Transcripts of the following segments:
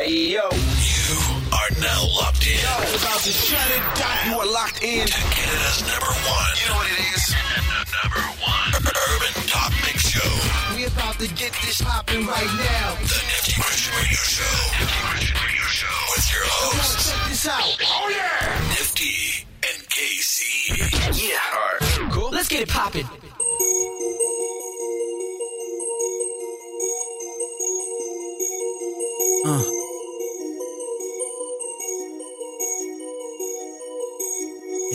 Hey, yo. You are now locked in. Yo, about to shut it down. You are locked in. To Canada's number one. You know what it is. number one. Urban Talk Mix Show. We about to get this popping right now. The Nifty Christian Radio Show. Nifty Christian Radio Show. With your hosts. Check this out. Oh, yeah. Nifty and KC. Yeah. All right. Cool. Let's get it popping. Uh.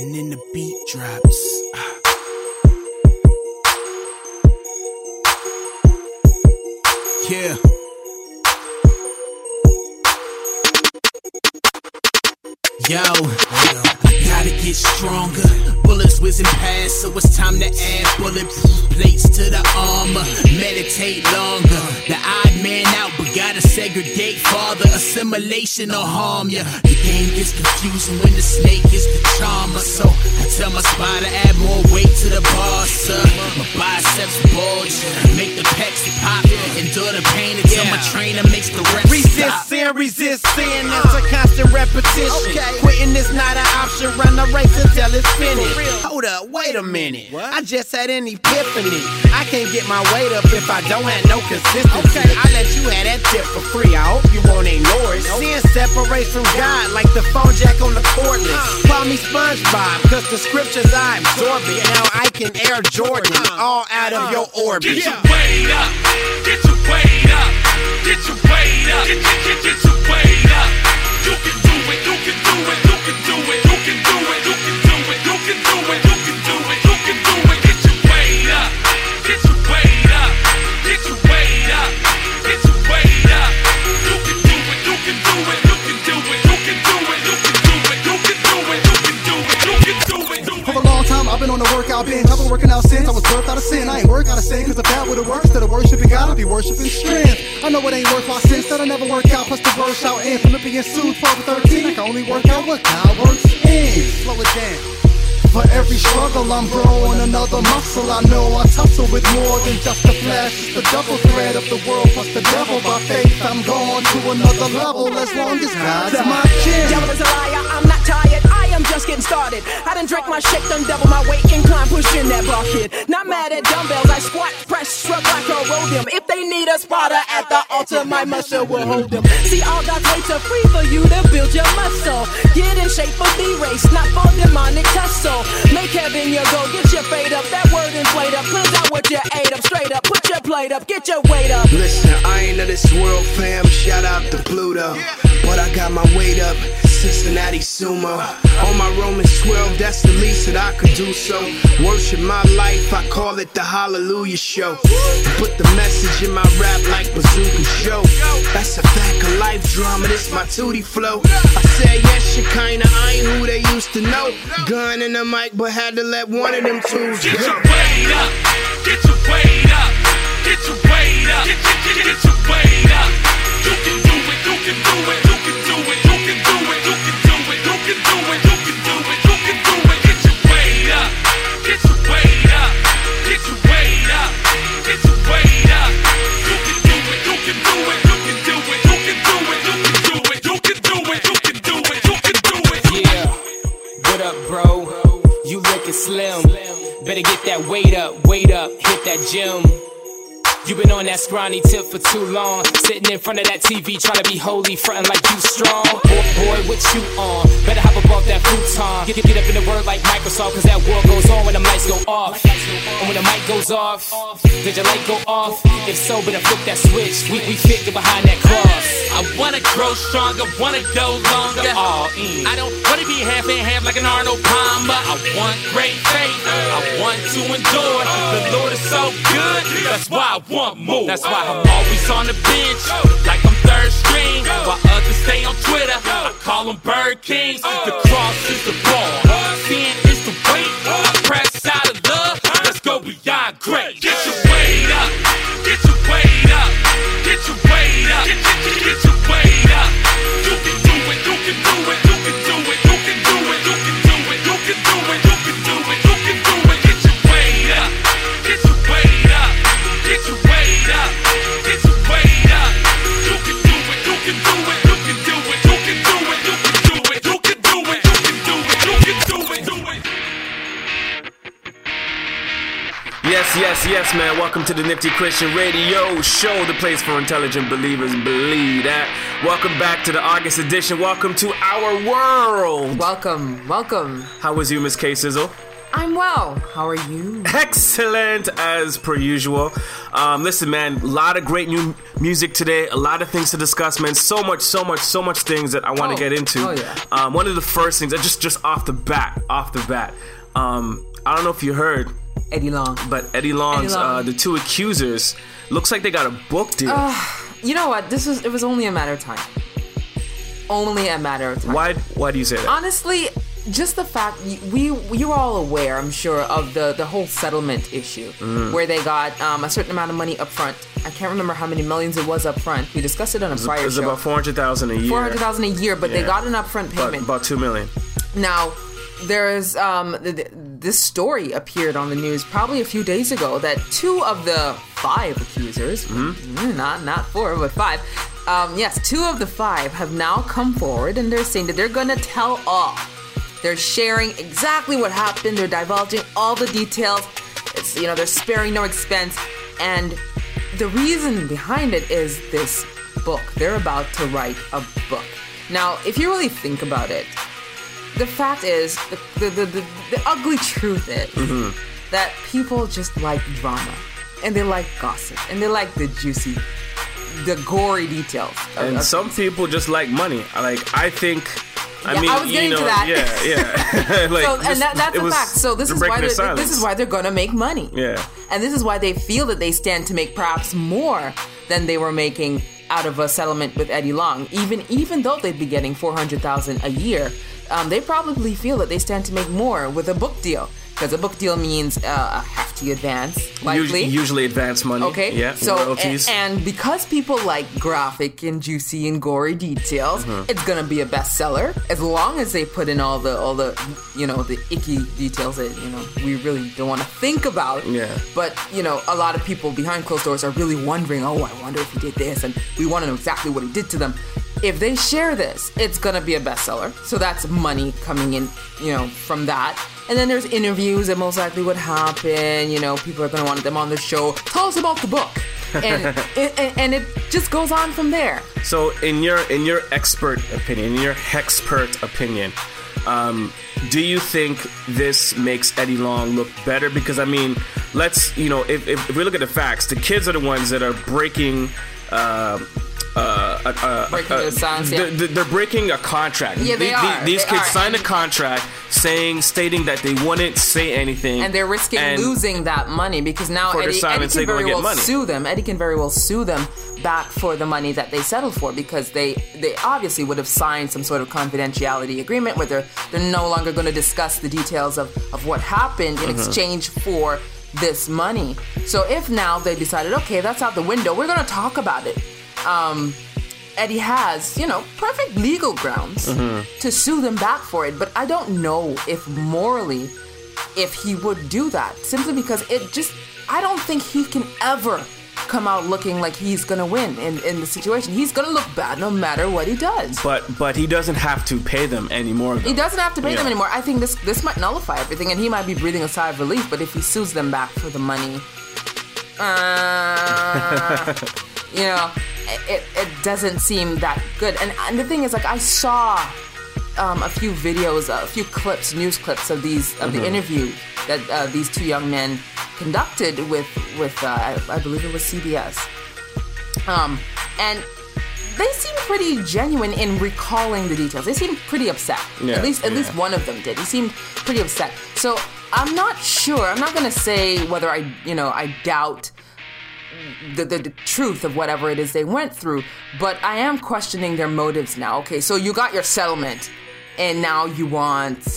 And then the beat drops. Ah. Yeah. Yo, gotta get stronger. Bullets whizzing past, so it's time to add bulletproof plates to the armor. Meditate longer. The odd man out, but gotta segregate farther. Assimilation will harm ya. The game gets confusing when the snake is the charmer. So I tell my spy to add more weight to the bar, sir. My biceps bulge, make the pecs pop, endure the pain until my trainer makes the reps Resist stop. sin, resist sin, that's a constant repetition. Okay. Quitting is not an option, run the race until it's finished. Hold up, wait a minute. I just had an epiphany. I can't get my weight up if I don't have no consistency. Okay. I let you have that tip for free, I hope you won't ignore it. Sin separates from God like the phone jack on the cordless. Uh. Call me SpongeBob, cause the scriptures I absorb it. Now I can Air Jordan uh. all out of uh. your orbit. Get your weight up. Get your weight up. Get your weight up. Get, get, get, get your weight up. You can do it. You can do it. You can do it. For a long time, I've been on the workout. I've been working out since I was birthed out of sin. I ain't work out of sin, cause I'm bad with the works worshiping God, I be worshiping strength. I know it ain't worth my sins that I never work out. Plus the verse out in Philippians 2, 12 13. I can only work out what God works in. Slow it down. For every struggle, I'm growing another muscle. I know I tussle with more than just the flesh. It's the double threat of the world plus the devil. By faith, I'm going to another level as long as God's my king. Devil is a liar, I'm not tired, I am just getting started. I done drank my shake, done double my weight, incline, pushing that bucket. Not mad at dumbbells, I squat, press, shrug like a them. If they need a spotter at the altar, my muscle will hold them. See, all God's weights are free for you to build your muscle. Get in shape for the race, not for demonic tussle. Make heaven your goal, get your fate up, that word inflate up. Cleanse out what you ate up, straight up, put your plate up, get your weight up. Listen, I ain't of this world, fam. Shout out to Pluto. But I got my weight up, Cincinnati Sumo. On my Romans 12, that's the least that I could do so. Worship my life, I call it the Hallelujah Show. Put the message in my rap like Bazooka Joe. That's a fact of life drama, this my tootie flow. I said yes, Shekinah, I ain't who they used to know. Gun in the mic, but had to let one of them tools Get go. your weight up. Get your weight up. Get your weight up. Get, get, get, get your weight up. You can do it. You can do it. Can do it. On that scrawny tip for too long. Sitting in front of that TV trying to be holy, frontin' like you strong. Boy, boy, what you on? Better hop above that futon. Get, get up in the word like Microsoft, cause that war goes on when the lights go off. And when the mic goes off, did your light go off? If so, better flip that switch. We, we fit behind that cross. I wanna grow stronger, wanna go longer. All in. I don't wanna be half and half like an Arnold Palmer. I want great faith. I want to endure. The Lord is so good. That's why I want more. That's why I'm always on the bench, like I'm third string. While others stay on Twitter, I call them Bird Kings. The cross is the bar. Sin is the weight. Press out of love. Let's go beyond great. Get your yes, yes, yes, man. Welcome to the Nifty Christian Radio Show, the place for intelligent believers. Believe that. Welcome back to the August edition. Welcome to our world. Welcome, welcome. How was you, Miss K Sizzle? I'm well. How are you? Excellent as per usual. Um, listen, man, a lot of great new music today. A lot of things to discuss, man. So much, so much, so much things that I want to Oh. get into. Oh, yeah. Um, one of the first things, uh, just just off the bat, off the bat. Um, I don't know if you heard, Eddie Long. but Eddie Long's Eddie Long. Uh, the two accusers looks like they got a book deal. You know what? This was it was only a matter of time. Only a matter of time. why? Why do you say that? Honestly, just the fact we you're all aware, I'm sure, of the the whole settlement issue Mm. where they got um, a certain amount of money up front. I can't remember how many millions it was up front. We discussed it on a prior It was show. about four hundred thousand a year. Four hundred thousand a year, but they got an upfront About, payment. about two million. Now, there's um, th- th- this story appeared on the news probably a few days ago that two of the five accusers, mm, not not four but five, um, yes, two of the five have now come forward and they're saying that they're gonna tell all. They're sharing exactly what happened. They're divulging all the details. It's you know they're sparing no expense, and the reason behind it is this book. They're about to write a book. Now, if you really think about it, the fact is, the, the, the, the, the ugly truth is mm-hmm. that people just like drama and they like gossip and they like the juicy, the gory details. of- And some people just like money. Like I think. I Yeah, mean, I was getting you to know, that. yeah, yeah. like, so, and that, that's a fact. So this is why they're, this is why they're gonna make money. Yeah. And this is why they feel that they stand to make perhaps more than they were making out of a settlement with Eddie Long. Even even though they'd be getting four hundred thousand a year, um, they probably feel that they stand to make more with a book deal because a book deal means uh, a hefty advance, likely. Usually, usually advance money. Okay. Yeah. So royalties. and, and because people like graphic and juicy and gory details, Mhm. it's gonna be a bestseller as long as they put in all the all the you know the icky details that you know we really don't want to think about. Yeah. But you know, a lot of people behind closed doors are really wondering, oh, I wonder if he did this, and we want to know exactly what he did to them. If they share this, it's gonna be a bestseller. So that's money coming in, you know, from that. And then there's interviews that most likely would happen. You know, people are gonna want them on the show. Tell us about the book, and it, and, and it just goes on from there. So, in your in your expert opinion, in your expert opinion, um, do you think this makes Eddie Long look better? Because I mean, let's you know, if, if, if we look at the facts, the kids are the ones that are breaking. Uh, uh, uh, Breaking yeah. they're, they're- breaking a contract. Yeah, they The- the- are. These They kids are. signed a contract saying, stating that they wouldn't say anything, and they're risking and- losing that money because now Eddie, Eddie can very well money. sue them. Eddie can very well sue them back for the money that they settled for because they they obviously would have signed some sort of confidentiality agreement where they're they're no longer going to discuss the details of of what happened in Mhm. exchange for this money. So if now they decided, okay, that's out the window, we're going to talk about it. Um, Eddie has, you know, perfect legal grounds Mhm. to sue them back for it, but I don't know if morally if he would do that simply because it just I don't think he can ever come out looking like he's gonna win in, in the situation. He's gonna look bad no matter what he does. But but he doesn't have to pay them anymore. Though. He doesn't have to pay them anymore. I think this this might nullify everything, and he might be breathing a sigh of relief. But if he sues them back for the money, uh, you know, it, it doesn't seem that good. And, and the thing is, like, I saw um, a few videos, a few clips, news clips of these of Mhm. the interview that uh, these two young men conducted with with uh, I, I believe it was CBS. Um, and they seem pretty genuine in recalling the details. They seem pretty upset. Yeah, at least at least one of them did. He seemed pretty upset. So I'm not sure. I'm not gonna say whether I you know I doubt the, the, the truth of whatever it is they went through, but I am questioning their motives now. Okay, so you got your settlement, and now you want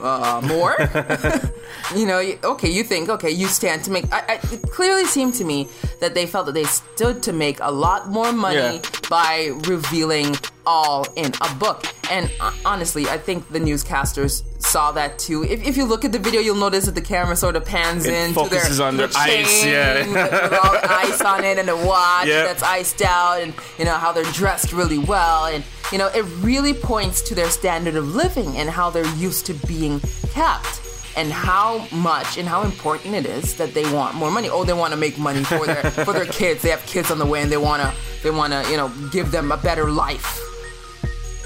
uh, more. you know, okay, you think, okay, you stand to make. I, I, it clearly seemed to me that they felt that they stood to make a lot more money Yeah. by revealing all in a book. And uh, honestly, I think the newscasters saw that too. If, if you look at the video, you'll notice that the camera sort of pans It into their, focuses on their their ice, chain yeah. with, with all the ice on it and the watch Yep. that's iced out, and you know how they're dressed really well, and you know it really points to their standard of living and how they're used to being kept. and how much and how important it is that they want more money. Oh, they want to make money for their for their kids. They have kids on the way, and they wanna they wanna you know give them a better life.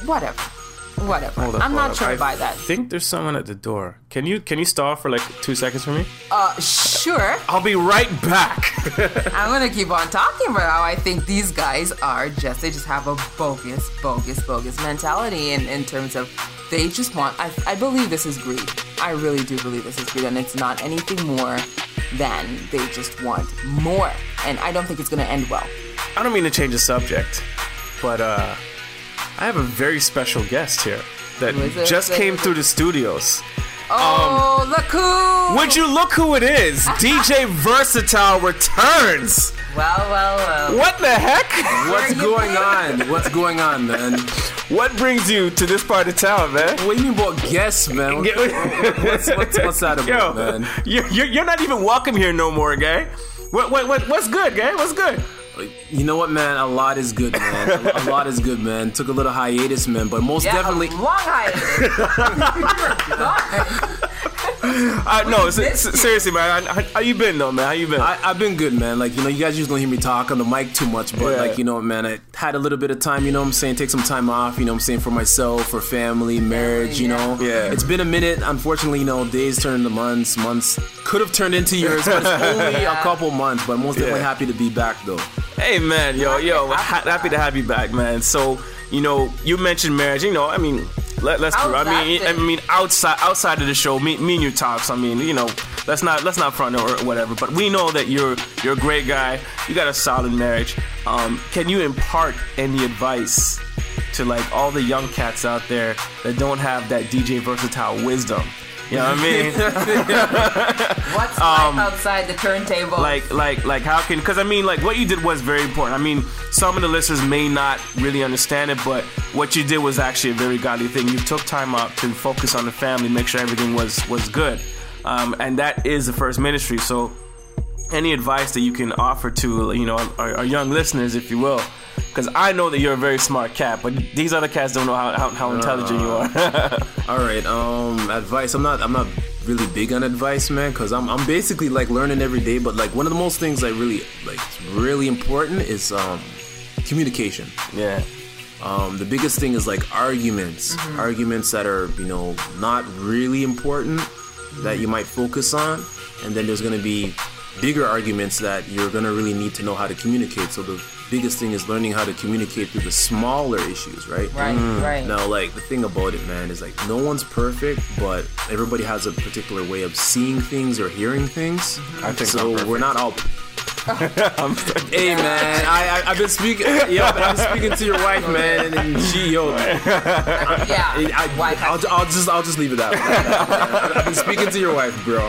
Whatever, whatever. Hold up, I'm not up. sure I by that. I think there's someone at the door. Can you can you stall for like two seconds for me? Uh, sure. I'll be right back. I'm gonna keep on talking about how I think these guys are just they just have a bogus, bogus, bogus mentality in, in terms of they just want I, I believe this is greed. I really do believe this is greed and it's not anything more than they just want more. And I don't think it's gonna end well. I don't mean to change the subject, but uh, I have a very special guest here that Who is it? just Who came is it? through the studios. Oh, um, look who! Would you look who it is? DJ Versatile returns. Well, well, well. What the heck? What's going on? What's going on, man? What brings you to this part of town, man? What do you mean about guests, man? What- what's, what's, what's that about, Yo, man? You're, you're, you're not even welcome here no more, gay. What, what, what, what's good, gay? What's good? You know what, man? A lot is good, man. A, lot is good, man. Took a little hiatus, man, but most Yeah, definitely. long hiatus. Uh, no, s- s- seriously, man. How, how you been, though, man? How you been? I, I've been good, man. Like, you know, you guys usually don't hear me talk on the mic too much, but, Yeah. like, you know, man, I had a little bit of time, you know what I'm saying? Take some time off, you know what I'm saying? For myself, for family, marriage, you know? Yeah. It's been a minute. Unfortunately, you know, days turn into months, months could have turned into years, but it's only a couple months, but most definitely Yeah. happy to be back, though. Hey man, yo, yo, ha- happy to have you back, man. So, you know, you mentioned marriage. You know, I mean, let, let's. I mean, I mean, outside outside of the show, me, me and you talks. I mean, you know, let's not let's not front or whatever. But we know that you're you're a great guy. You got a solid marriage. Um, can you impart any advice to like all the young cats out there that don't have that DJ versatile wisdom? You know what I mean? What's life outside the turntable? Um, like like like how can because i mean like what you did was very important i mean some of the listeners may not really understand it but what you did was actually a very godly thing you took time out to focus on the family make sure everything was was good um, and that is the first ministry so any advice that you can offer to you know our, our young listeners if you will because i know that you're a very smart cat but these other cats don't know how, how, how intelligent you are All right, um, advice. I'm not. I'm not really big on advice, man, because I'm. I'm basically like learning every day. But like one of the most things I really like, it's really important is um, communication. yeah Um, the biggest thing is like arguments, arguments that are you know not really important that you might focus on, and then there's gonna be bigger arguments that you're gonna really need to know how to communicate. So the biggest thing is learning how to communicate through the smaller issues, right? right, mm. right. Now, like the thing about it, man, is like no one's perfect, but everybody has a particular way of seeing things or hearing things. I think so. We're not all. Hey man, I, I I've been speaking. Yeah, I've been speaking to your wife, man, and, and she yo. yeah. I, Wife I, will I'll just I'll just leave it at that. I've been speaking to your wife, bro.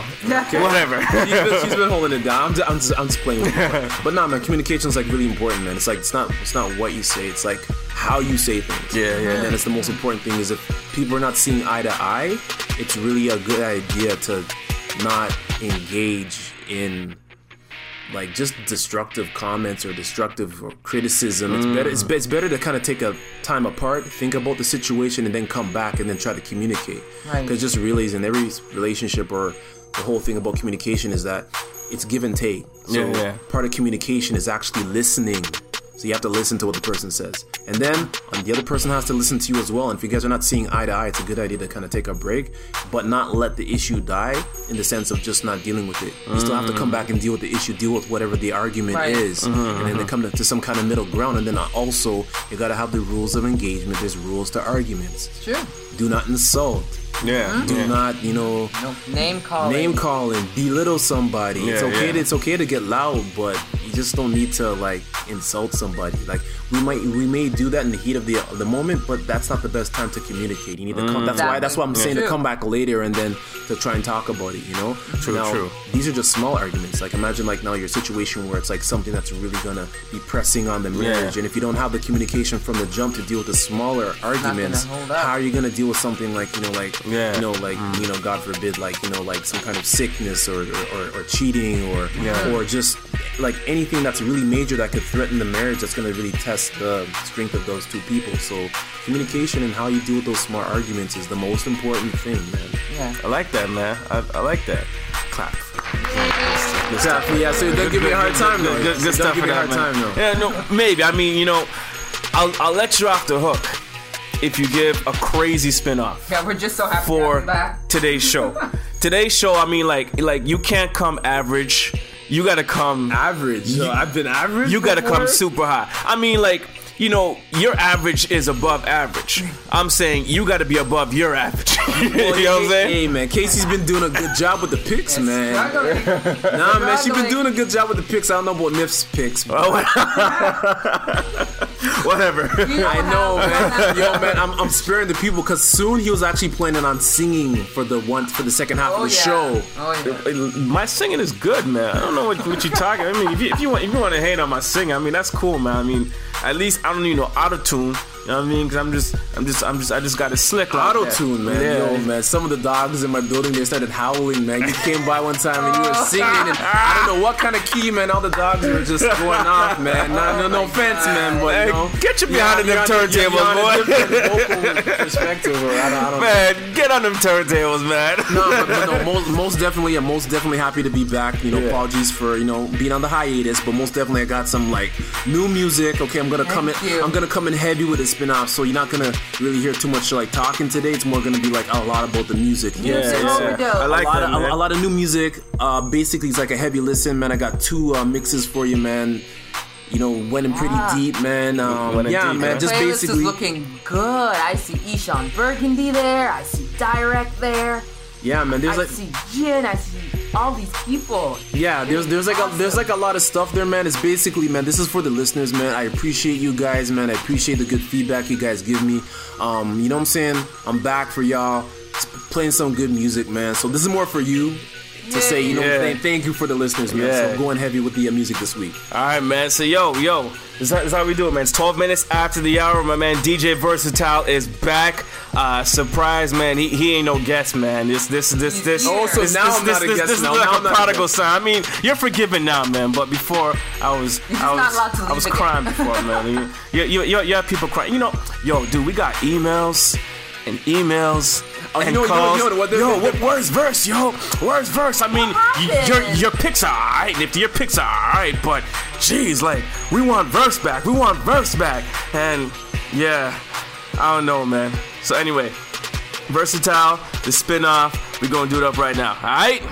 whatever She's been, she's been holding it down. I'm just, I'm just, I'm just playing with you. But nah, man, communication is like really important, man. It's like it's not it's not what you say. It's like how you say things. Yeah, yeah. And then it's the most important thing is if people are not seeing eye to eye, it's really a good idea to not engage in like just destructive comments or destructive or criticism. It's better. It's, it's better to kind of take a time apart, think about the situation, and then come back and then try to communicate. Right. Because just realize in every relationship or the whole thing about communication is that it's give and take. So Yeah, yeah. part of communication is actually listening. So you have to listen to what the person says, and then um, the other person has to listen to you as well. And if you guys are not seeing eye to eye, it's a good idea to kind of take a break, but not let the issue die in the sense of just not dealing with it. You still have to come back and deal with the issue, deal with whatever the argument Right. is, and then they come to, to some kind of middle ground. And then also you gotta have the rules of engagement. There's rules to arguments. True. Do not insult. yeah Do yeah. not, you know, No name calling. name calling, belittle somebody. it's Yeah, okay. yeah. To, it's okay to get loud, but you just don't need to like insult somebody. Like we might, we may do that in the heat of the the moment, but that's not the best time to communicate. You need to come. That's why. That's why I'm saying to come back later and then to try and talk about it. You know. True, Now, true. These are just small arguments. Like imagine like now your situation where it's like something that's really gonna be pressing on the marriage, and if you don't have the communication from the jump to deal with the smaller arguments, how are you gonna deal with something like you know like Yeah. you know like mm. you know god forbid like you know like some kind of sickness or or, or, or cheating or Yeah. or just like anything that's really major that could threaten the marriage that's going to really test that's the strength of those two people. So communication and how you deal with those smart arguments is the most important thing, man. Yeah. I like that, man. I, I like that. Clap. Good Exactly. Yeah. So don't give me a hard time, though. Good, good, good Don't stuff give for me a that, hard man. time, though. Yeah, no, maybe. I mean, you know, I'll, I'll let you off the hook if you give a crazy spin-off Yeah, we're just so happy for have you back. today's show. today's show, I mean, like, like you can't come average. You gotta come Average. So I've been average. You gotta before? come super high. I mean, like, you know, your average is above average. I'm saying you gotta be above your average. you know what I'm saying? Hey man, Casey's been doing a good job with the picks, man. Struggling. Nah, man, she's been doing a good job with the picks. I don't know about Nif's picks. But oh, Whatever. I know, man. Yo, man, I'm, I'm sparing the people because soon he was actually planning on singing for the one for the second half Oh, of the yeah. show. Oh, yeah. My singing is good, man. I don't know what, what you're talking. I mean, if you, if you want, if you want to hate on my singing, I mean that's cool, man. I mean, at least I don't need no auto tune. You know what I mean? Because I'm just, I'm just, I'm just, I just got it slick. like Auto tune, man. Yeah. Yo, man. Some of the dogs in my building they started howling, man. You came by one time and you were singing, and I don't know what kind of key, man. All the dogs were just going off, man. No, no, no offense, man, but you know, get your you're behind on- them you're on- you're- turntables, you're on a boy. vocal perspective, or I don't, I don't Man, get on them turntables, man. no, but, but no, most, most definitely, I'm most definitely happy to be back. You know, Yeah. apologies for you know being on the hiatus, but most definitely I got some like new music. Okay, I'm gonna come in. You. I'm gonna come in heavy with a spin-off, so you're not gonna really hear too much like talking today. It's more gonna be like a lot about the music. Yeah, yeah. overdose. I like a lot that, of, a, a lot of new music. Uh, basically, it's like a heavy listen, man. I got two uh, mixes for you, man. You know, went in pretty Ah. deep, man. Um, yeah, deep, man. Just Playlist basically, is looking good. I see Ishan Burgundy there. I see Direct there. yeah, man. There's I like see Jin. I see all these people. Yeah, there's there's like a, there's like a lot of stuff there, man. It's basically, man. This is for the listeners, man. I appreciate you guys, man. I appreciate the good feedback you guys give me. Um, you know what I'm saying? I'm back for y'all, playing some good music, man. So this is more for you to say, you know, Yeah. thank, thank you for the listeners, man. Yeah. So I'm going heavy with the uh, music this week. All right, man. So yo, yo, this is, how, this is how we do it, man. It's 12 minutes after the hour. My man DJ Versatile is back. Uh, surprise, man. He, he ain't no guest, man. This this this this. Oh, so this, now this, I'm this, not a guest this is now. like Now a I'm a prodigal guest. son. I mean, you're forgiven now, man. But before I was I was I was leave again. crying before, man. You you you, you have people crying. You know, yo, dude, we got emails and emails. Oh, and you know- you know- calls. you know what- yo, what, where's verse, yo? Where's verse? I mean, y- your happened? your picks are alright. If your picks are alright, but jeez, like we want verse back. We want verse back. And yeah, I don't know, man. So anyway, versatile, the spin-off. We're gonna do it up right now. Alright?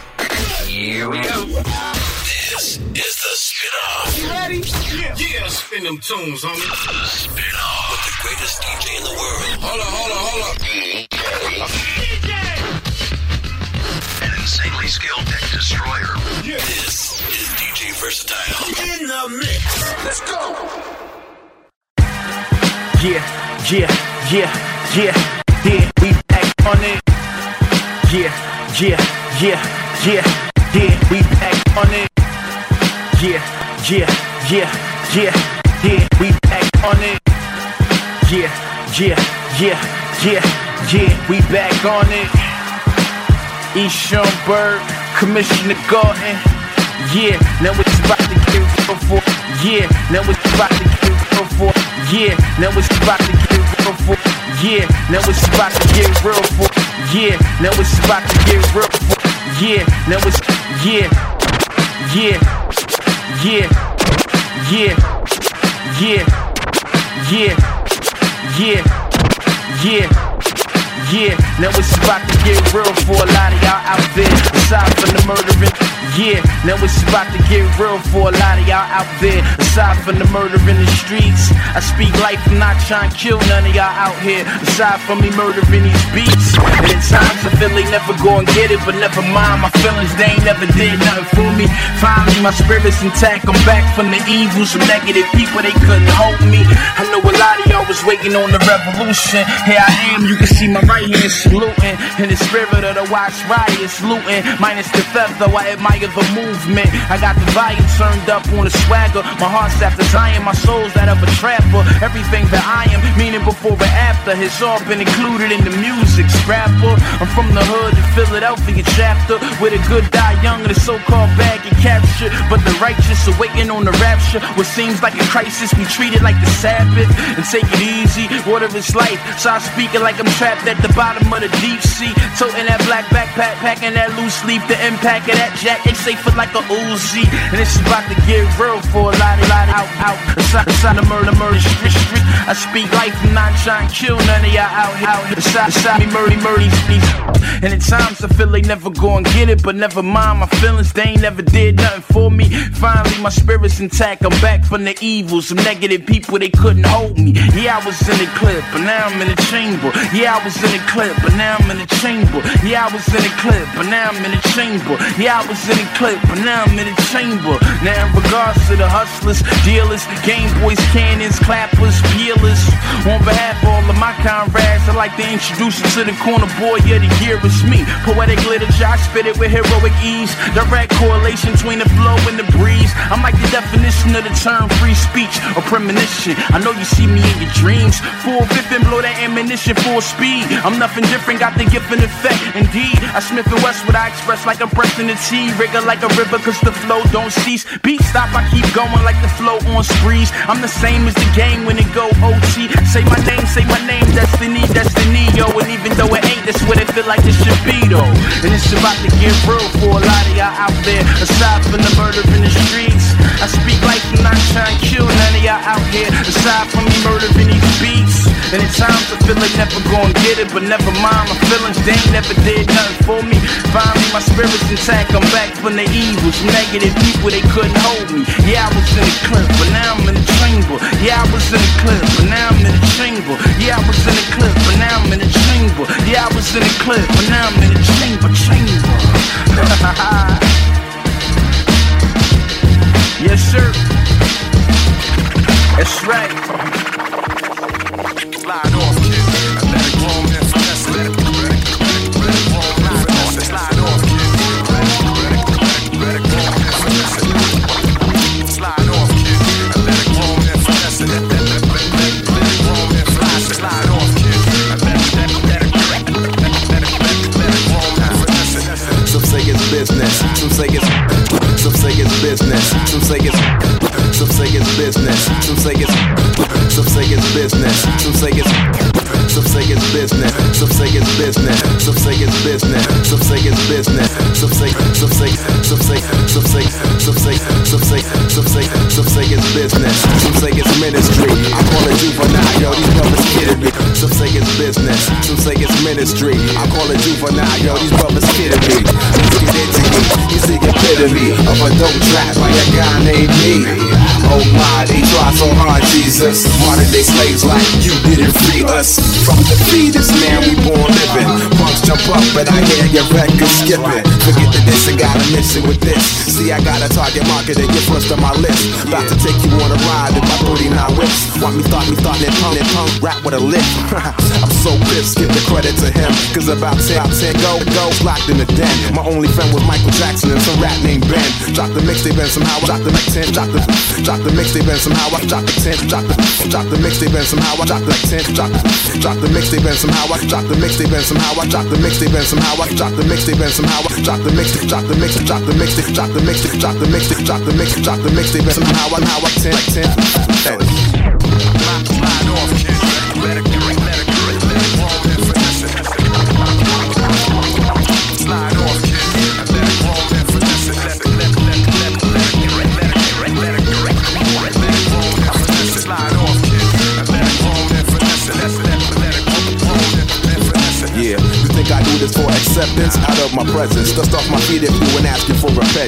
Here we go. This is the spin-off. You ready? Yeah. Yeah, spin them tunes, homie. The spin-off with the greatest DJ in the world. Hold on, hold on, hold on. DJ! An insanely skilled tech destroyer. This is DJ Versatile. In the mix. Let's go. Yeah, yeah, yeah, yeah, yeah, we back on it. Yeah, yeah, yeah, yeah, yeah, we back on it. Yeah, yeah, yeah, yeah, yeah, we back on it. Yeah, yeah, yeah, yeah, yeah, we back on it. East Schoenberg, Commissioner Gordon. Yeah, now it's about to get real for. Yeah, now it's about to get real for. Yeah, now it's about to get real for. Yeah, now it's about to get real for. Yeah, now it's about to get real for. Yeah, now it's yeah, yeah, yeah, yeah, yeah, yeah, yeah, yeah. Yeah, now it's about to get real for a lot of y'all out there. Aside from the murdering, yeah, now it's about to get real for a lot of y'all out there. Aside from the murder in the streets, I speak life, I'm not trying to kill none of y'all out here. Aside from me murdering these beats, and at times I feel they never go and get it, but never mind my feelings, they ain't never did nothing for me. Finally, my spirit's intact, I'm back from the evils Some negative people, they couldn't hold me. I know a lot of y'all was waiting on the revolution. Here I am, you can see my right hand saluting. In the spirit of the Watts riots, looting. Minus the theft, though I admire the movement. I got the volume turned up on the swagger. My heart's after Zion, my soul's that of a trapper. Everything that I am, meaning before and after, has all been included in the music. Scrapper, I'm from the hood in Philadelphia chapter. Where the good die young and the so called bad get captured. But the righteous are waiting on the rapture. What seems like a crisis, we treat it like the Sabbath and take it easy. Water is life, so I speak it like I'm trapped at the bottom of the deep sea. Toting that black backpack, packing that loose leaf. The impact of that jack, they safe it like a Uzi. And it's about to get real for a lot of, lot of out, out. Aside, aside of murder, murder, street, street. I speak life, not trying to kill none of y'all out, out. Aside, aside me, murder, murder, street. And at times I feel they never go and get it, but never mind my feelings, they ain't never did nothing for me. Finally, my spirit's intact, I'm back from the evil. Some negative people, they couldn't hold me. Yeah, I was in the clip, but now I'm in the chamber. Yeah, I was in the clip, but now I'm in the chamber. Yeah, I was in the clip, but now I'm in the chamber. Yeah, I was in the clip, but now I'm in the chamber. Now, in regards to the hustlers, dealers, Game Boys, cannons, clappers, peelers, on behalf of all of my comrades, I'd like to introduce you to the corner boy of the year. It's me, poetic literature. I spit it with heroic ease. Direct correlation between the flow and the breeze. I'm like the definition of the term free speech or premonition. I know you see me in your dreams. Full fifth and blow that ammunition full speed. I'm nothing different, got the gift and effect. Indeed, I Smith and West what I express like I'm pressing the T. Rigor like a river, cause the flow don't cease. Beat stop, I keep going like the flow on sprees. I'm the same as the game when it go OT. Say my name, say my name, destiny, destiny, yo. And even though it ain't, that's what it feel like it should be, though. And it's about to get real for a lot of y'all out there. Aside from the murder in the streets, I speak life and not trying to kill none of y'all out here. Aside from me murdering these beats. And at times I feel like never gonna get it, but never mind my feelings, they ain't never did nothing for me. Finally, my spirit's intact, I'm back from the evil. Some negative people, they couldn't hold me. Yeah, I was in the clip, but now I'm in the chamber. Yeah, I was in the clip, but now I'm in the chamber. Yeah, I was in the clip, but now I'm in the chamber. Yeah, I was in the clip, but now I'm in the chamber, chamber. yes, sir. your right this, I got a mission with this. See, I got a target market and you're first on my list. About to take you on a ride in my 39 whips. Want me start me starting punk and punk rap with a lick. I'm so pissed, give the credit to him. Cause about 10, about 10 go, goes locked in the den. My only friend was Michael Jackson and some rat named Ben. Drop the mixtape and somehow I drop the 10, drop the drop the mixtape and somehow I drop the 10, drop the drop the mixtape and somehow I drop the 10, drop drop the mixtape and somehow I drop the mixtape and somehow I drop the mixtape and somehow I drop the mixtape and somehow I drop the mixtape, drop the mixtape, drop the mixtape, drop the mixtape, drop the mixtape, drop the mixtape, drop the mixtape and somehow I how I 10, 10. Slide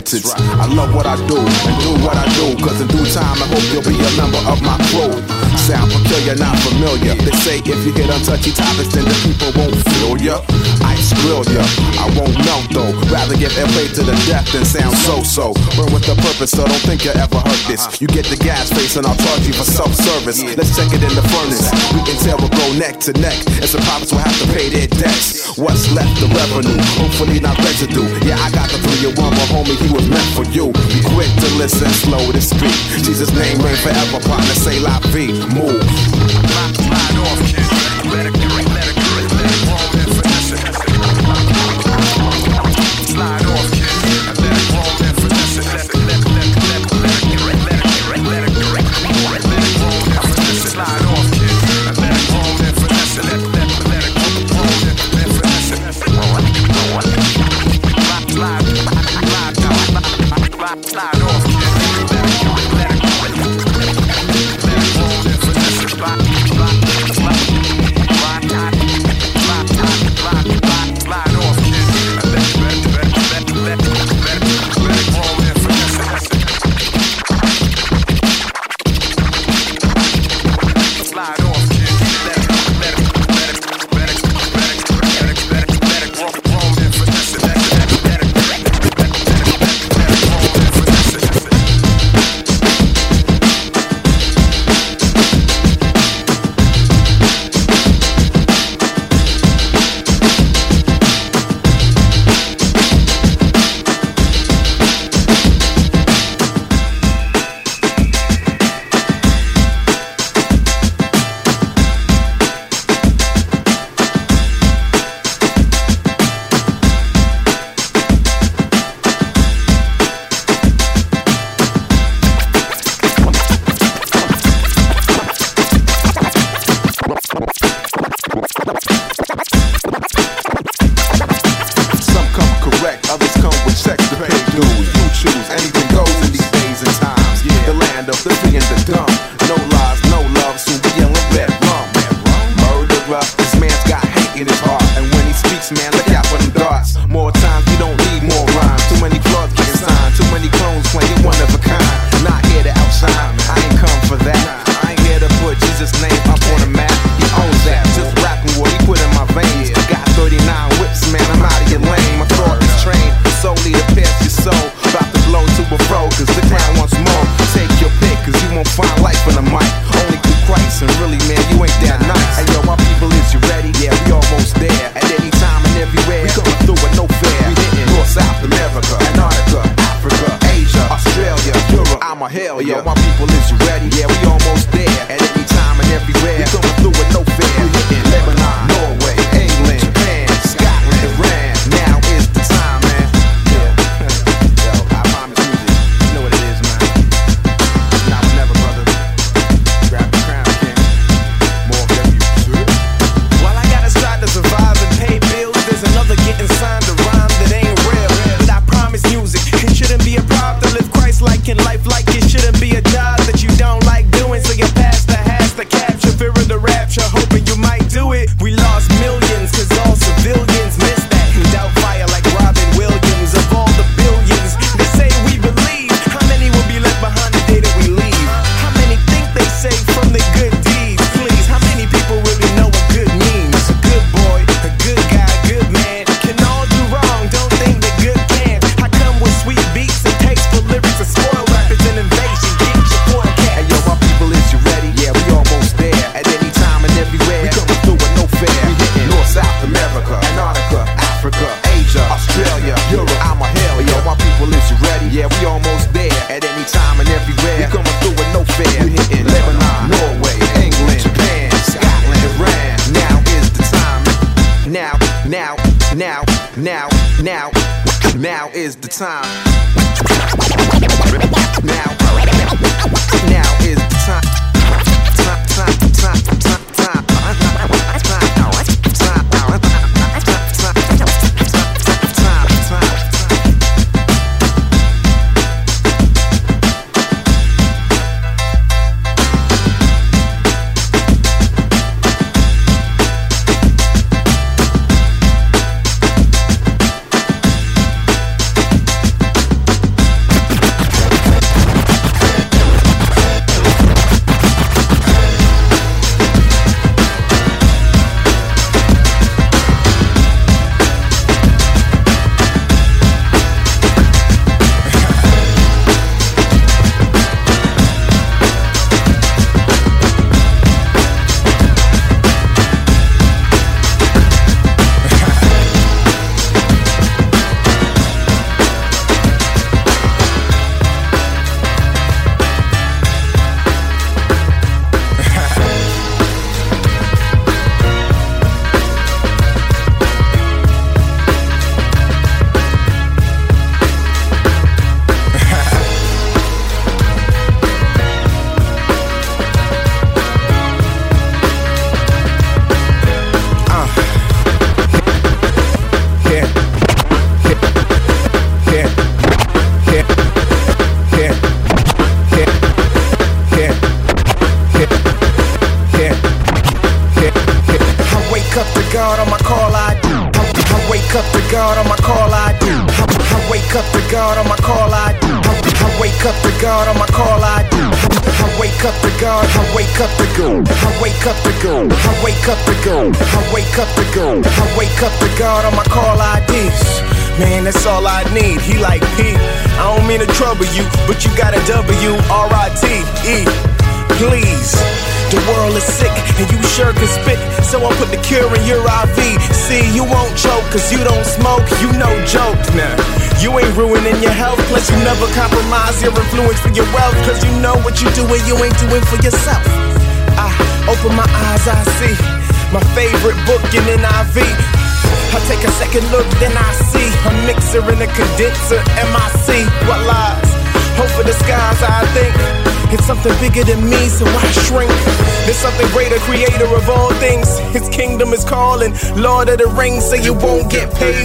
I love what I do and do what I do, cause in due time I hope you'll be a member of my crew. Sound peculiar, not familiar. They say if you hit on touchy topics, then the people won't feel ya raps grill ya. I won't know though. Rather give FA to the death than sound so so. Burn with the purpose, so don't think you ever heard this. Uh-huh. You get the gas face and I'll charge you for self service. Let's check it in the furnace. We can tell we'll go neck to neck. And some pops will have to pay their debts. What's left the revenue? Hopefully not residue. Yeah, I got the 301, but homie, he was meant for you. Be quick to listen, slow to speak. Jesus' name reign forever, partner. Say la vie, move. Off, kid.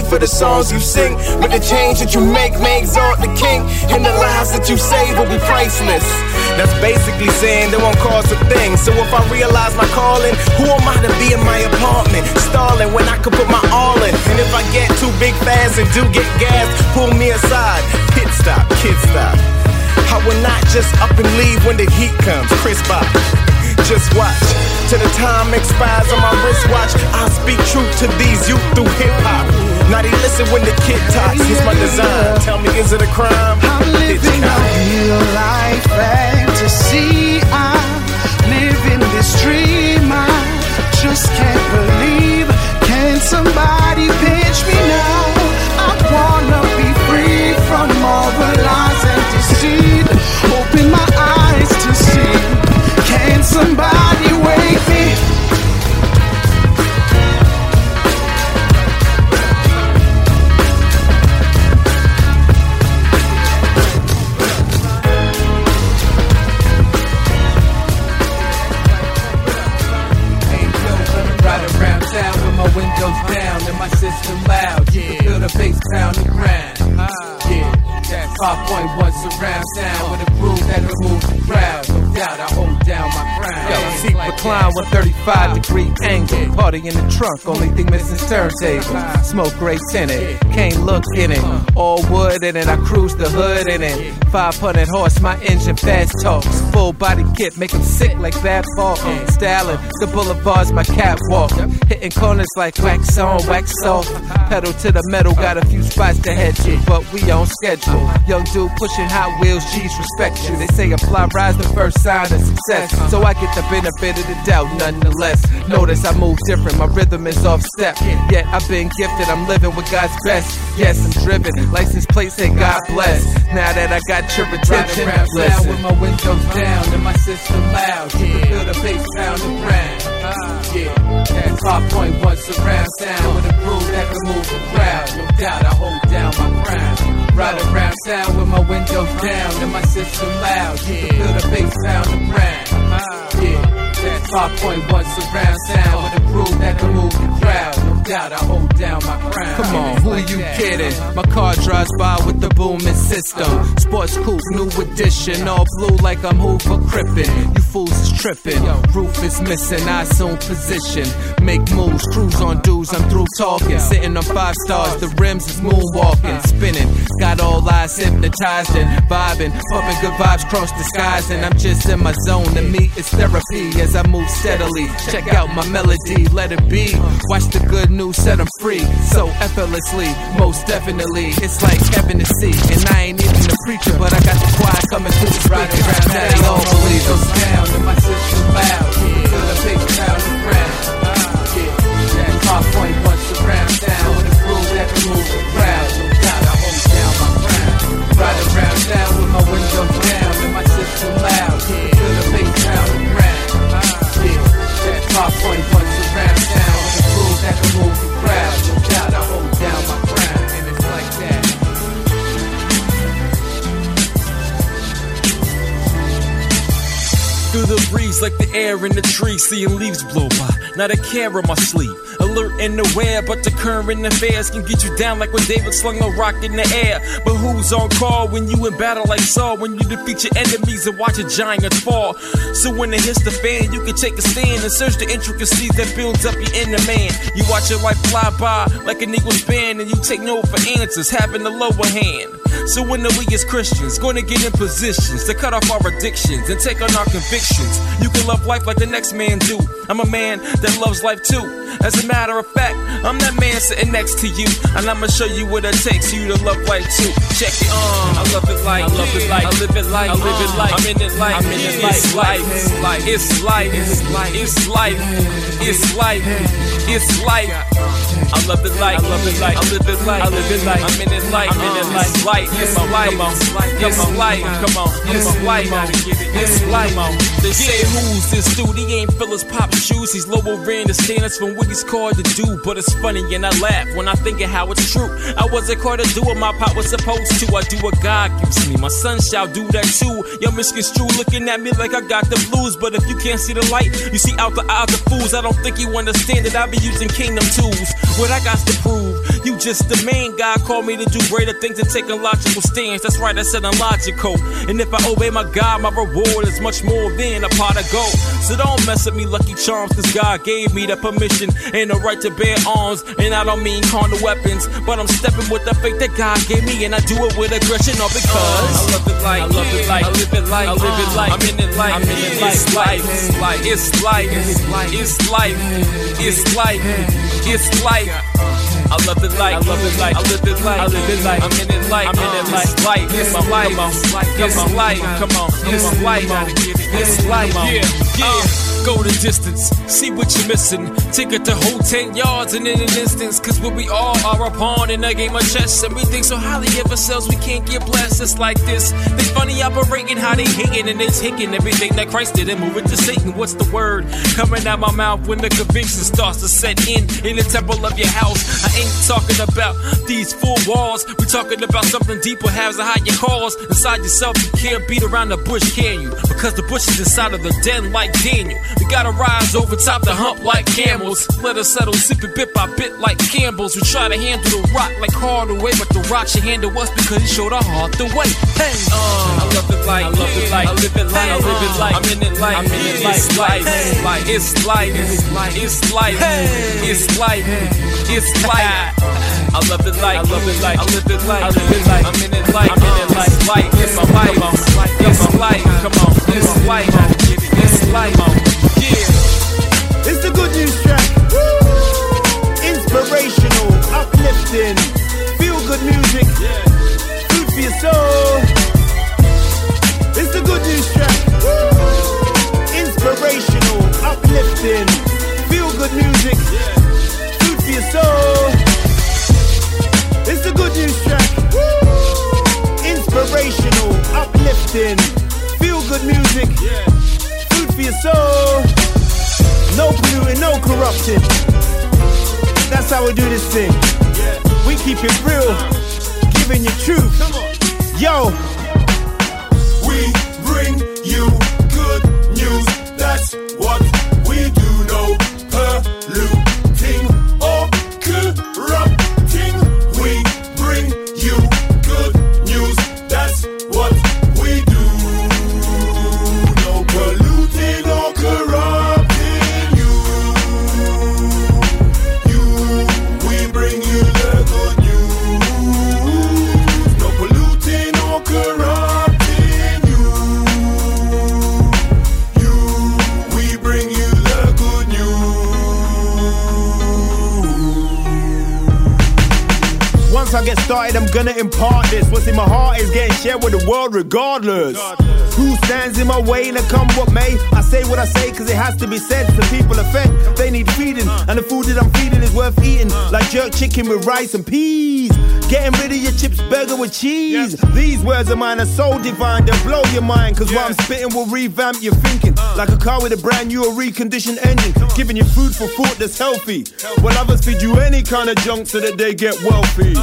For the songs you sing. But the change that you make may exalt the king. And the lives that you save will be priceless. That's basically saying they won't cost a thing. So if I realize my calling, who am I to be in my apartment? Stalling when I could put my all in. And if I get too big fast and do get gas, pull me aside. Pit stop, kid stop. I will not just up and leave when the heat comes. Chris Bob. Just watch till the time expires on my wristwatch. I speak truth to these youth through hip hop. Now they listen when the kid talks. Here's my design. Tell me, is it a crime? I'm living a real life fantasy. I'm living this dream. I just can't believe. Can somebody pinch 135 degree angle. Party in the trunk, only thing missing turntable. Smoke great gray tinted, can't look in it. All wood in it, I cruise the hood in it. 500 horse, my engine fast talks. Full body kit, make 'em sick like bad ball. Styling, the boulevards, my catwalk. Hitting corners like wax on, wax off. Pedal to the metal, got a few spots to head to, but we on schedule. Young dude pushing Hot Wheels, G's respect you. They say apply rise the first sign of success. Uh-huh. So I get the benefit of the doubt nonetheless. Notice I move different, my rhythm is off step. Yet I've been gifted, I'm living with God's best. Yes, I'm driven, license plate say God bless. Now that I got your attention, around listen. with my windows down and my system loud. Yeah, feel the bass pound the ground. Yeah, that's 5.1 surround sound with a groove that can move the crowd. No doubt I hold down my crown. Ride around town with my windows down and my system loud. You can feel the bass pound the ground. Yeah, that's 5.1 surround sound with a groove that can move the crowd. No doubt I hold down my crown. Come on, who you kidding? My car drives by with the booming system. Sports coupe, new edition, all blue like I'm Hoover crippin'. You fools is tripping. Roof is missing, I assume position. Make moves, cruise on dudes, I'm through talking. Sitting on five stars, the rims is moonwalking, uh-huh. spinning. Got all eyes hypnotized and vibing, pumping good vibes cross the skies, and I'm just in my zone. To me, it's therapy as I move steadily. Check out my melody, let it be. Watch the good news, set 'em free. So effortlessly, most definitely. It's like heaven to see. And I ain't even a preacher, but I got the choir coming through the speakers. Now they all believe goes us. down and my system loud. Yeah, feel the bass pound the uh, ground. Yeah, that's 5.1 surround sound with a groove that can move the crowd. No doubt I hold down my crown. Ride around town with my windows that's 5.1 surround sound with a groove that the crowd. No doubt I hold down my crown. And it's like that. Through the breeze like the air in the tree, seeing leaves blow by. Not a care in my sleeve. Alert and aware, but the current affairs can get you down like when David slung a rock in the air. But who's on call when you in battle like Saul? When you defeat your enemies and watch a giant fall. So when it hits the fan, you can take a stand and search the intricacies that builds up your inner man. You watch your life fly by like an eagle span, and you take no for answers, having the lower hand. So when the we as Christians gonna get in positions to cut off our addictions and take on our convictions, you can love life like the next man do. I'm a man that loves life too. As a matter of fact, I'm that man sitting next to you, and I'ma show you what it takes you to love life too. Check it. Uh, I love it like, I love it like, I live it like, I live it like, I'm in it like, I'm in it like, it's life, it's life, it's life, it's life, it's life, it's life. I love it like, I love it like, I live it like, I live it like, I'm in it like, I'm in it like, it's life, it's life, it's life, come on, it's life, it's life. They say who's this dude? He ain't Phyllis Pop shoes, he's lower in the standards from he's called to do. But it's funny and I laugh when I think of how it's true. I wasn't called to do what my pop was supposed to. I do what God gives me. My son shall do that too. Yo, misconstrue looking at me like I got the blues. But if you can't see the light, you see out the eyes of fools. I don't think you understand that I be using kingdom tools. What I got to prove, you just the man. God called me to do greater things and take a logical stance. That's right, I said I'm logical. And if I obey my God, my reward is much more than a pot of gold. So don't mess with me, lucky charms, cause God gave me the permission and the right to bear arms. And I don't mean carnal weapons, but I'm stepping with the faith that God gave me, and I do it with aggression, all because I love it like, I love it like, I live it like, I live it like, I'm in it like, I'm in it like, it's life, it's life, it's life, it's life, it's life, it's life. I love it like, I love it like, I live it like, I live it like, I'm in it like, I'm in it like, life, it's my life, it's life, come on, it's life, it's life, yeah, yeah. Go the distance, see what you're missing. Take it the whole 10 yards and in an instance. Cause when we all are a pawn in a game of chess, and we think so highly of ourselves, we can't get blessed. It's like this. They funny operating how they hating and they taking everything that Christ did and move it to Satan. What's the word coming out my mouth when the conviction starts to set in in the temple of your house? I ain't talking about these four walls. we talking about something deeper, has a higher cause. Inside yourself, you can't beat around the bush, can you? Because the bush is inside of the den like Daniel. We gotta rise over top the hump like camels. Let us settle, sip it bit by bit like Campbell's. We try to handle the rock like Hardaway, but the rock should handle us because he showed our heart the way. Hey, uh, I love it like, I love it like, I live it like, I live it like, I'm in it like, I'm in it like, it's life, it's life, it's life, it's life, it's life, it's life. I love it like, I love it like, I live it like, I live it like, I'm in it like, I'm in it like, it's life, it's my life, it's life, come on, it's life, it's life, uplifting, feel good music, food for your soul. It's the good news track. Inspirational, uplifting, feel good music, food for your soul. It's the good news track. Inspirational, uplifting, feel good music, food for your soul. No polluting, no corrupting. That's how we do this thing. We keep it real, giving you truth. Yo, started, I'm gonna impart this. What's in my heart is getting shared with the world regardless. Who stands in my way and come what may? I say what I say cause it has to be said. Some people are fed, they need feeding. And the food that I'm feeding is worth eating. Like jerk chicken with rice and peas. Getting rid of your chips burger with cheese. These words of mine are so divine, they'll blow your mind. Cause what I'm spitting will revamp your thinking. Like a car with a brand new or reconditioned engine. Giving you food for thought that's healthy. While others feed you any kind of junk so that they get wealthy.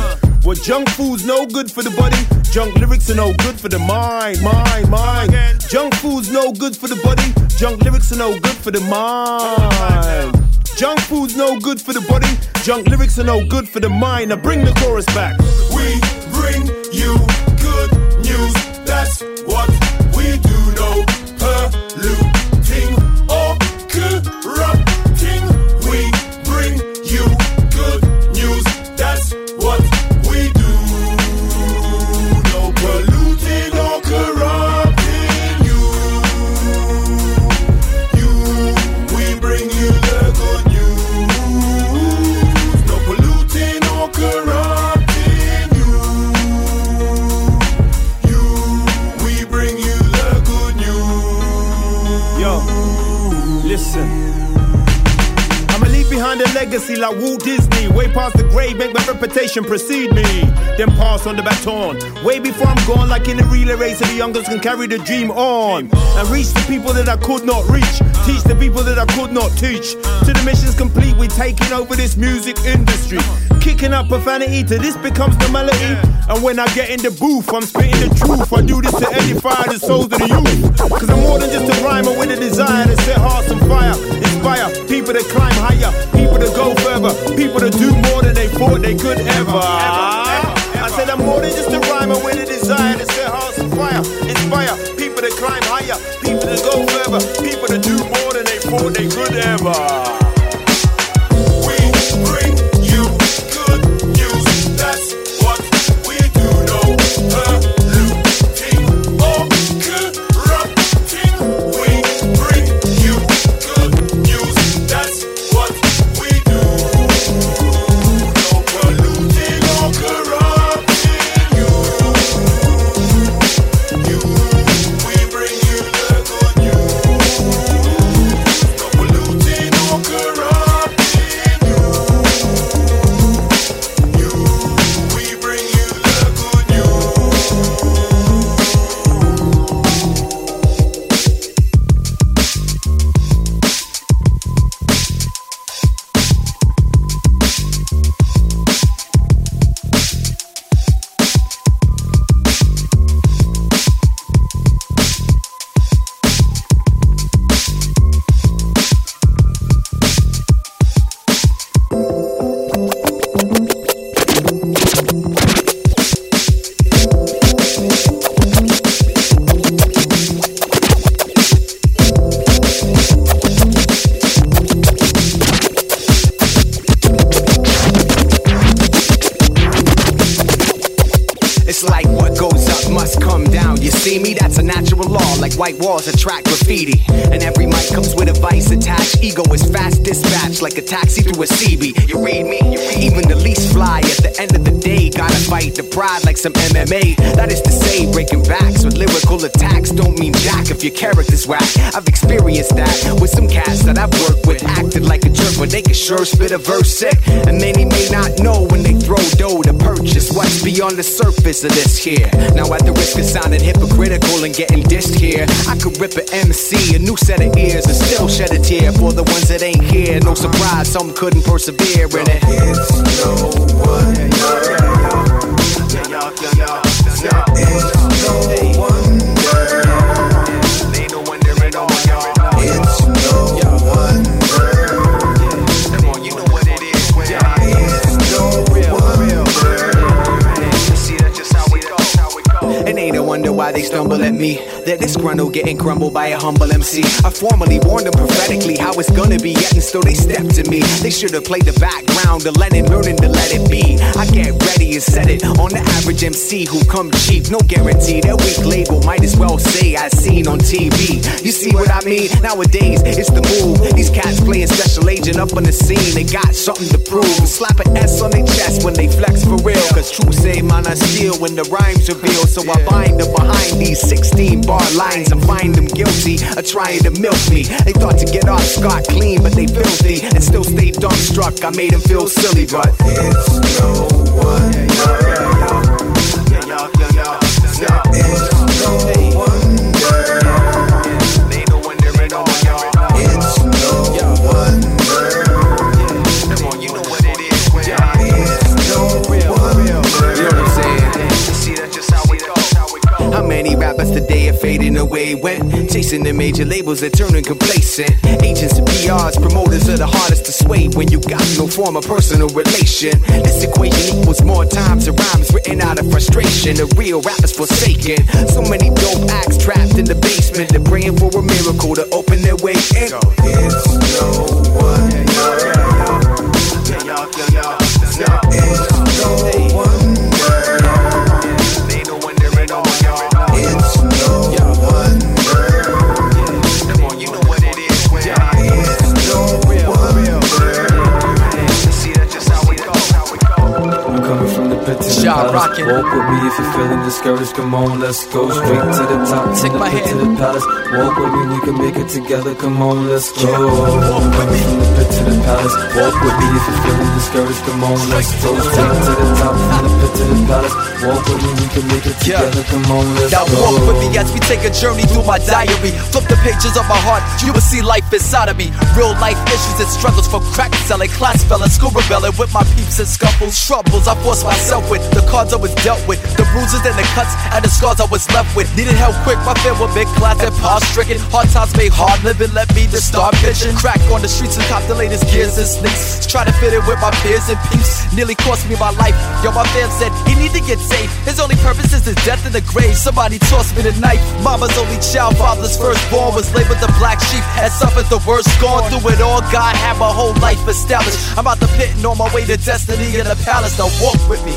Well, junk food's no good for the body. Junk lyrics are no good for the mind, mind, mind. Junk food's no good for the body. Junk lyrics are no good for the mind. Junk food's no good for the body. Junk lyrics are no good for the mind. Now bring the chorus back. We bring you good news. That's what we do. No polluting my precede me. Then pass on the baton. Way before I'm gone, like in a relay race, so the youngest can carry the dream on. And reach the people that I could not reach. Teach the people that I could not teach. Till the mission's complete, we're taking over this music industry. Kicking up profanity till this becomes the melody. And when I get in the booth, I'm spitting the truth. I do this to edify the souls of the youth. Cause I'm more than just a rhymer with a desire to set hearts on fire. Inspire people to climb higher, people to go further, people to do more than they thought they could ever. I said I'm more than just a rhymer with a desire to set hearts on fire. Inspire people to climb higher, people to go further, people to do more than they thought they could ever. A verse sick. And many may not know when they throw dough to purchase what's beyond the surface of this here. Now, at the risk of sounding hypocritical and getting dissed here, I could rip an MC a new set of ears and still shed a tear for the ones that ain't here. No surprise, some couldn't persevere in it. It's no It ain't a wonder why they stumble at me. They're disgruntled, getting crumbled by a humble MC. I formally warned them prophetically how it's gonna be, yet and still they step to me. They should have played the background to Lennon, learning to let it be. I get ready and set it on the average MC who come cheap, no guarantee. Their weak label might as well say I seen on TV. You see what I mean? Nowadays, it's the move. These cats playing special agent up on the scene. They got something to prove. Slap an S on their chest when they flex for real. Cause true say, man, I steal when the rhymes reveal. So I bind them behind these 16 bar lines and find them guilty of trying to milk me. They thought to get off scot clean, but they filthy and still stay dumbstruck. I made them feel silly, but it's no How fading away. Went chasing the major labels that turning complacent. Agents and PRs, promoters are the hardest to sway when you got no form of personal relation. This equation equals more times and rhymes written out of frustration. The real rappers forsaken. So many dope acts trapped in the basement. They're praying for a miracle to open their way in. It's pit to the Ja, palace. rockin'. Walk with me if you're feeling discouraged. Come on, let's go straight to the top. Take from my the pit hand. to the palace. Walk with me, we can make it together. Come on, let's go. I'm coming from the pit to the palace. Walk with me if you're feeling discouraged. Come on, let's go straight to the top. From the pit to the palace. Walk with me, we can make it together. Come on, let's Now go. walk with me as we take a journey through my diary. Flip the pages of my heart, you will see life inside of me. Real life issues and struggles from crack selling, class felling, school rebelling with my peeps and scuffles. Troubles I forced myself with, the cards I was dealt with, the bruises and the cuts and the scars I was left with. Needed help quick, my fear were big class and past stricken. Hard times made hard living, let me just start pitching. Crack on the streets and cop the latest gears and sneaks. Try to fit in with my peers and peeps. Nearly cost me my life. Yo, my fam said he need to get safe. His only purpose is his death in the grave. Somebody tossed me the knife. Mama's only child, father's firstborn was labeled the black sheep and suffered the worst scorn. Through it all, God had my whole life established. I'm out the pit and on my way to destiny in the palace. Now walk with me.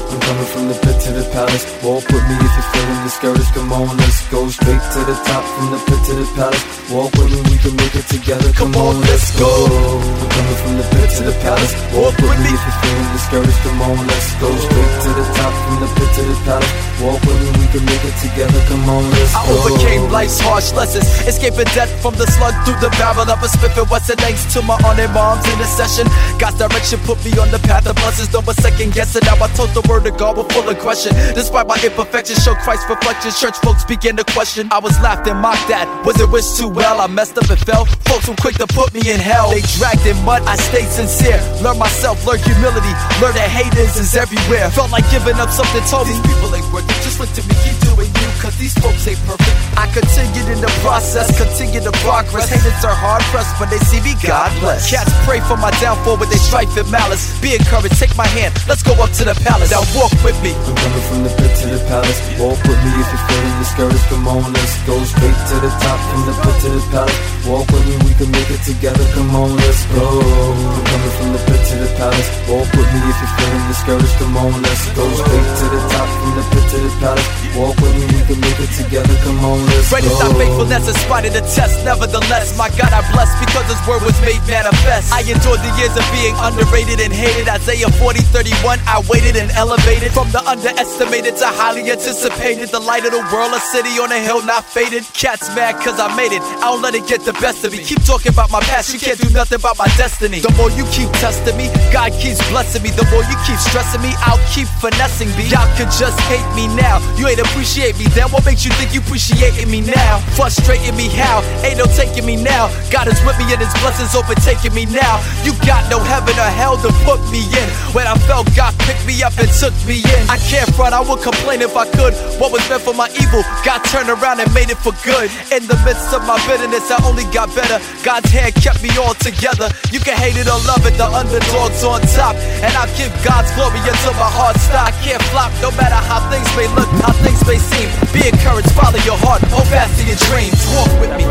From the pit to the palace. Walk with me if you're feeling discouraged. Come on, let's go straight to the top. From the pit to the palace. Walk with me, we can make it together. Come, on, let's go. I'm coming from the pit to the palace. Walk with me if you're feeling discouraged. Come on, let's go straight to the top. From the pit to the palace. Walk with me, we can make it together. Come on, let's go I overcame life's harsh lessons, escaping death from the slug through the barrel of a Smith and Wesson thanks to my aunt and mom's intercession. God's direction put me on the path of blessings, no more second guessing. Now I told the word of God with full aggression. Despite my imperfections, show Christ's reflection. Church folks began to question. I was laughed and mocked at. Was it wished too well? I messed up and fell. Folks were quick to put me in hell. They dragged in mud, I stayed sincere. Learned myself, learned humility. Learned that haters is everywhere. Felt like giving up something told. These people ain't worth it. Just look to me, keep doing you, cause these folks ain't perfect. I continued in the process, continue the progress. Haters are hard pressed when they see me, God bless. Cats pray for my downfall with their strife and malice. Be encouraged, take my hand, let's go up to the palace. Now walk with me. I'm coming from the pit to the palace. Walk with me if you're feeling discouraged. Come on, let's go straight to the top. From the pit to the palace. Walk with me, we can make it together. Come on, let's go. I'm coming from the pit to the palace. Walk with me if you're feeling discouraged. Come on, let's go straight to the top. From the pit to the palace. Walk with me, we can make it together. Come on, let's Great is go. thy faithfulness in spite of the test. Nevertheless, my God, I bless because his word was made manifest. I endured the years of being underrated and hated. Isaiah 40, 31, I waited and elevated. From the underestimated to highly anticipated. The light of the world, a city on a hill not faded. Cats mad cause I made it. I don't let it get the best of me. Keep talking about my past, you can't do nothing about my destiny. The more you keep testing me, God keeps blessing me. The more you keep stressing me, I'll keep finessing me. Y'all could just hate me now. You ain't appreciate me then. What makes you think you appreciating me now? Frustrating me how? Ain't no taking me now. God is with me and his blessings overtaking me now. You got no heaven or hell to put me in. When I felt God picked me up and took me in. I can't front, I would complain if I could. What was meant for my evil, God turned around and made it for good. In the midst of my bitterness, I only got better. God's hand kept me all together. You can hate it or love it, the underdog's on top. And I'll give God's glory until my heart stops. Can't flop no matter how things may look, how things may seem. Be encouraged, follow your heart, hold fast to your dreams. Walk with me.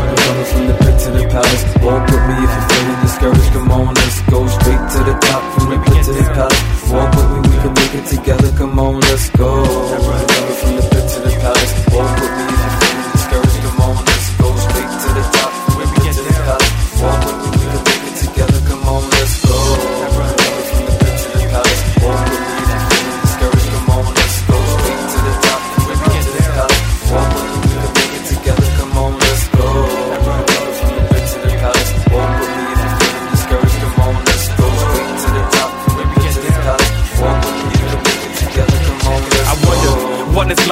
From the pit to the palace. Walk with me if you're feeling discouraged. Come on, let's go straight to the top. From the pit to the palace. Walk with me, can make it together. Come on, let's go. From the pit to the palace. Walk with me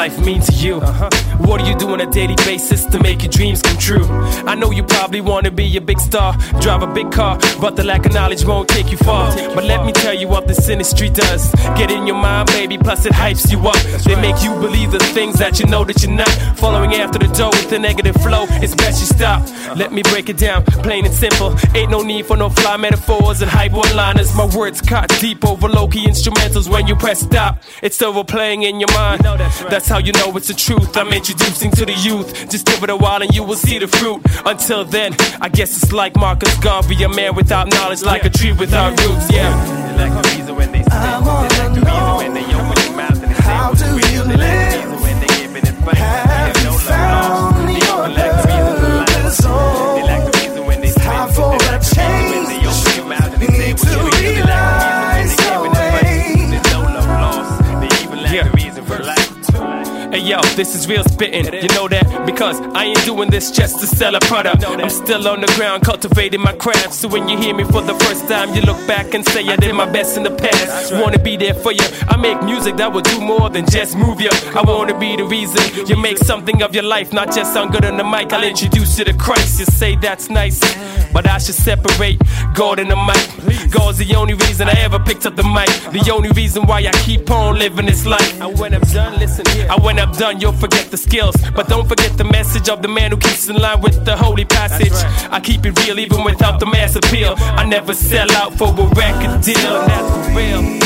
life mean to you? Uh-huh. What do you do on a daily basis to make your dreams come true? I know you probably wanna be a big star, drive a big car, but the lack of knowledge won't take you far. But let me tell you what this industry does. Get in your mind, baby, plus it hypes you up. They make you believe the things that you know that you're not. Following after the dough with the negative flow, it's best you stop. Let me break it down, plain and simple. Ain't no need for no fly metaphors and hype one liners. My words cut deep over low key instrumentals when you press stop. It's still playing in your mind. That's how you know it's the truth. I'm introducing to the youth. Just give it a while and you will see the fruit. Until then, I guess it's like Marcus Garvey, a man without knowledge, like a tree without roots. Yeah. They like the reason when they say, they like the reason when they open their mouth and they say what's real. They like the reason when they give it advice. Have no love lost. They open like the reason for life. Yo, this is real spitting. You know that? Because I ain't doing this just to sell a product. I'm still on the ground cultivating my craft. So when you hear me for the first time, you look back and say I did my best in the past. Wanna be there for you. I make music that will do more than just move you. I wanna be the reason you make something of your life, not just sound good on the mic. I'll introduce you to Christ. You say that's nice, but I should separate God and the mic. God's the only reason I ever picked up the mic. The only reason why I keep on living this life. And when I'm done, listen here. And when I'm done, you'll forget the skills. But don't forget the message of the man who keeps in line with the holy passage. I keep it real even without the mass appeal. I never sell out for a record deal, and that's for real. Need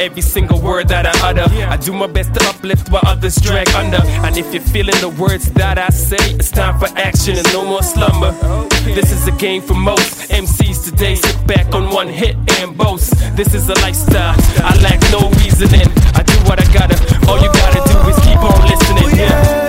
every single word that I utter. I do my best to uplift while others drag under. And if you're feeling the words that I say, it's time for action and no more slumber. This is a game for most MCs today. Sit back on one hit and boast. This is a lifestyle. I lack no reasoning. I do what I gotta. All you gotta do is keep on listening. Yeah.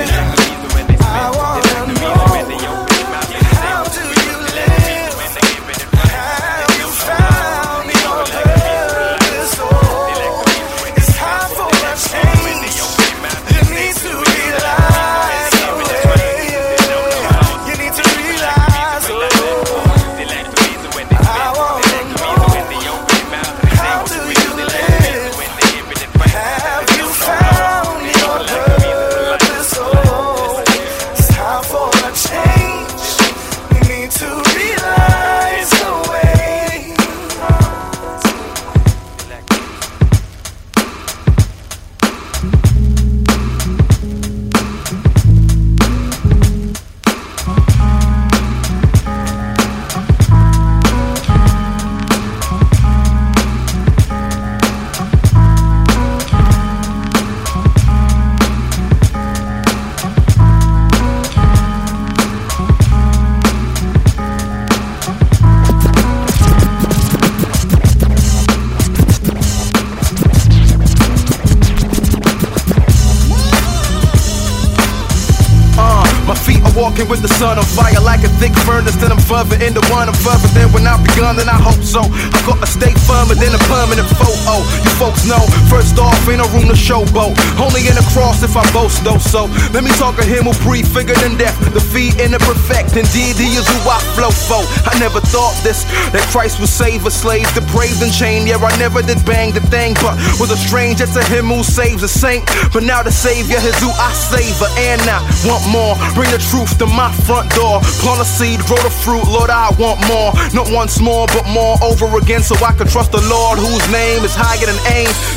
Walking with the sun on fire like a thick furnace. Then I'm further into one, I'm further than when I begun, then I hope so. I gotta state firmer than a permanent photo. You folks know, first off, ain't no room to showboat. Only in the cross if I boast, though. So let me talk of him who prefigured in death, the feet in the perfect. Indeed, he is who I flow for. I never thought this, that Christ would save a slave, depraved and chained. Yeah, I never did bang the thing, but was a stranger to him who saves a saint. But now the Savior is who I savor, and I want more. Bring the truth to my front door. Plant a seed, grow the fruit, Lord, I want more. Not once more, but more over again, so I can trust the Lord, whose name is higher than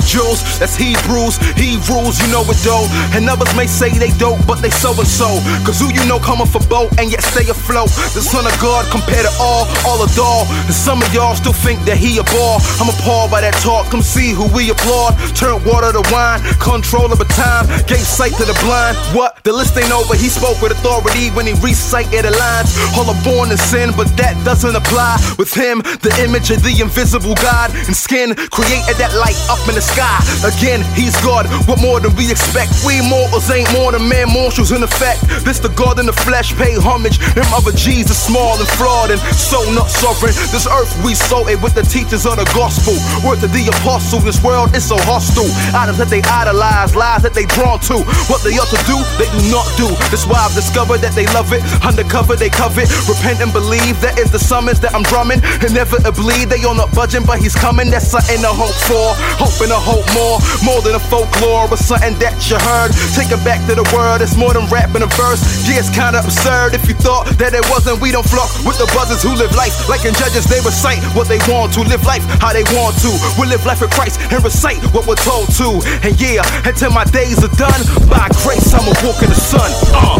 angels. That's Hebrews, he rules, you know it though. And others may say they dope, but they so and so. Cause who you know coming for boat and yet stay afloat. The Son of God compared to all, all adore. And some of y'all still think that he a ball. I'm appalled by that talk, come see who we applaud. Turn water to wine, control a time, gave sight to the blind. What? The list ain't over, he spoke with authority. when he recited the lines. All are born in sin, but that doesn't apply. With him, the image of the invisible God and skin created that light up in the sky. Again, he's God. What more than we expect? We mortals ain't more than mere mortals in effect. This the God in the flesh, pay homage. Them other Jesus small and flawed and so not sovereign. This earth we sow it with the teachers of the gospel. Word to the apostle, this world is so hostile. Items that they idolize, lies that they drawn to. What they ought to do, they do not do. That's why I've discovered that they love it. Undercover, they covet. Repent and believe that is the summons that I'm drumming. Inevitably, they all not budging, but he's coming. That's something to hope for. Hoping to hope more. More than a folklore or something that you heard. Take it back to the world, it's more than rapping a verse. Yeah, it's kinda absurd if you thought that it wasn't. We don't flock with the buzzers who live life. Like in judges, they recite what they want to. Live life how they want to. We live life with Christ and recite what we're told to. And yeah, until my days are done, by grace I'ma walk in the sun. Uh.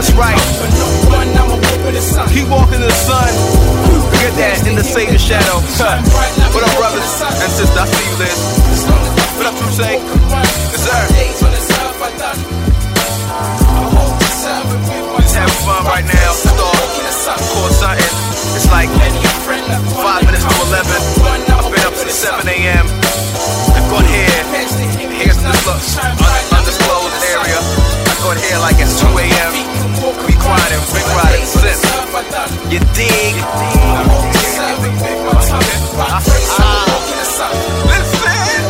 That's right. Keep walking in the sun. Forget that in the Savior shadow. What up, brothers and sisters? I see you, Liz. What up, True Say? Yes, sir. Just having fun right now. Thought, caught something. It's like five minutes to 11. I've been up since 7 a.m. I got here. Here's this undisclosed area. I got here like it's 2 a.m. We grinding, been riding since. You dig? Listen.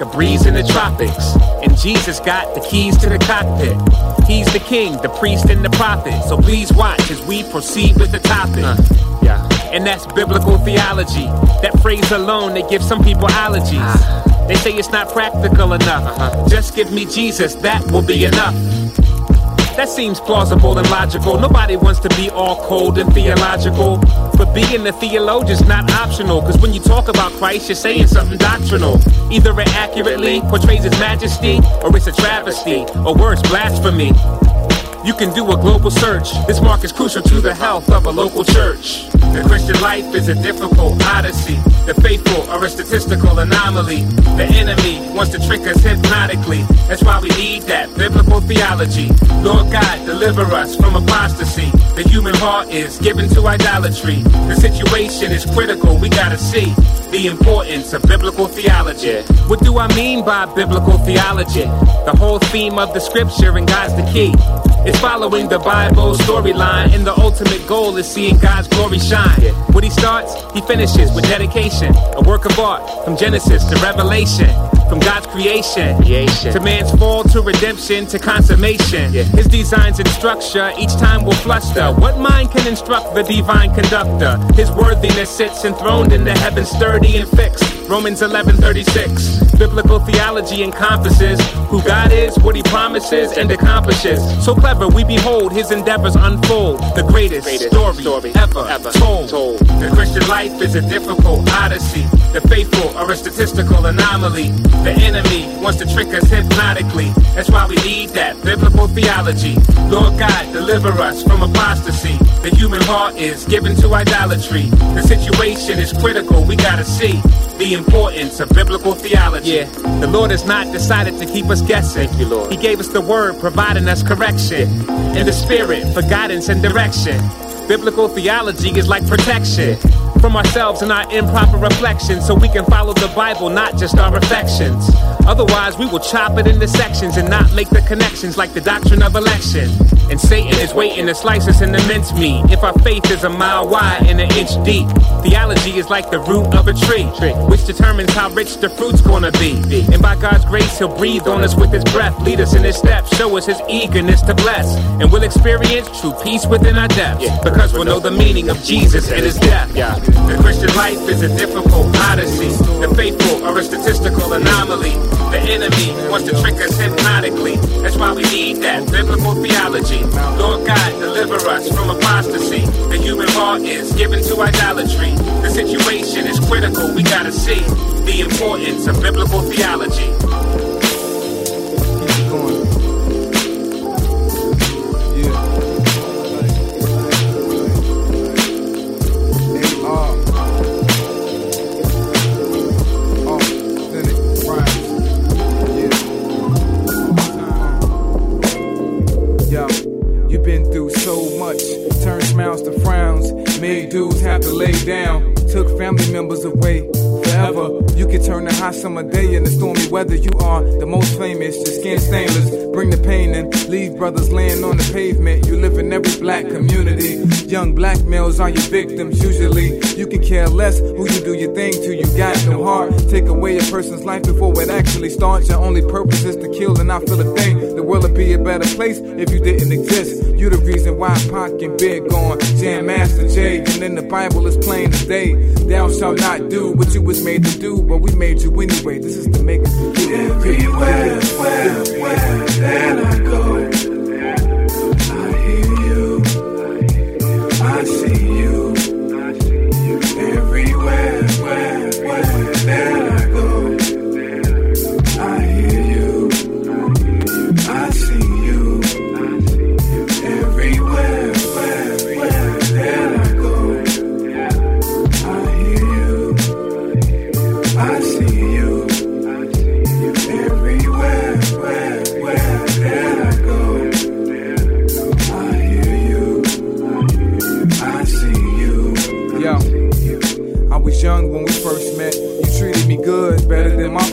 Like a breeze in the tropics, and Jesus got the keys to the cockpit. He's the king, the priest, and the prophet. So please watch as we proceed with the topic. Uh, yeah. And that's biblical theology. That phrase alone, they give some people allergies. Ah. They say it's not practical enough. Uh-huh. Just give me Jesus, that will be enough. That seems plausible and logical. Nobody wants to be all cold and theological. But being a theologian's not optional. Cause when you talk about Christ, you're saying something doctrinal. Either it accurately portrays his majesty, or it's a travesty, or worse, blasphemy. You can do a global search. This mark is crucial to the health of a local church. The Christian life is a difficult odyssey. The faithful are a statistical anomaly. The enemy wants to trick us hypnotically. That's why we need that biblical theology. Lord God, deliver us from apostasy. The human heart is given to idolatry. The situation is critical. We gotta see the importance of biblical theology. What do I mean by biblical theology? The whole theme of the scripture and God's the key. It's following the Bible storyline, and the ultimate goal is seeing God's glory shine. What he starts, he finishes with dedication. A work of art from Genesis to Revelation. From God's creation, to man's fall to redemption to consummation. His designs and structure each time will fluster. What mind can instruct the divine conductor? His worthiness sits enthroned in the heavens, sturdy and fixed. Romans 11:36. Biblical theology encompasses who God is, what He promises and accomplishes. So clever, we behold His endeavors unfold. The greatest, story, ever, told. The Christian life is a difficult odyssey. The faithful are a statistical anomaly. The enemy wants to trick us hypnotically. That's why we need that biblical theology. Lord God, deliver us from apostasy. The human heart is given to idolatry. The situation is critical. We gotta see the importance of biblical theology. Yeah. The Lord has not decided to keep us guessing. Thank you, Lord. He gave us the word, providing us correction. And the spirit for guidance and direction. Biblical theology is like protection from ourselves and our improper reflections so we can follow the Bible, not just our affections. Otherwise, we will chop it into sections and not make the connections like the doctrine of election. And Satan is waiting to slice us into mincemeat if our faith is a mile wide and an inch deep. Theology is like the root of a tree, which determines how rich the fruit's gonna be. And by God's grace, He'll breathe on us with His breath, lead us in His steps, show us His eagerness to bless. And we'll experience true peace within our depths because we'll know the meaning of Jesus and His death. The Christian life is a difficult odyssey. The faithful are a statistical anomaly. The enemy wants to trick us hypnotically. That's why we need that biblical theology. Lord God, deliver us from apostasy. The human heart is given to idolatry. The situation is critical. We gotta see the importance of biblical theology. Yo, smiles to frowns. Made dudes have to lay down. Took family members away forever. You can turn a hot summer day into stormy weather. You are the most famous. Your skin stainless. Bring the pain and leave brothers laying on the pavement. You live in every black community. Young black males are your victims. Usually, you can care less who you do your thing to. You got no heart. Take away a person's life before it actually starts. Your only purpose is to kill and not feel a thing. The world would be a better place if you didn't exist. You the reason why Pac and Big gone. Jam Master Jay, and then the Bible is plain as day. Thou shalt not do what you was made to do, but we made you anyway. This is us do. Everywhere, where, where that I go,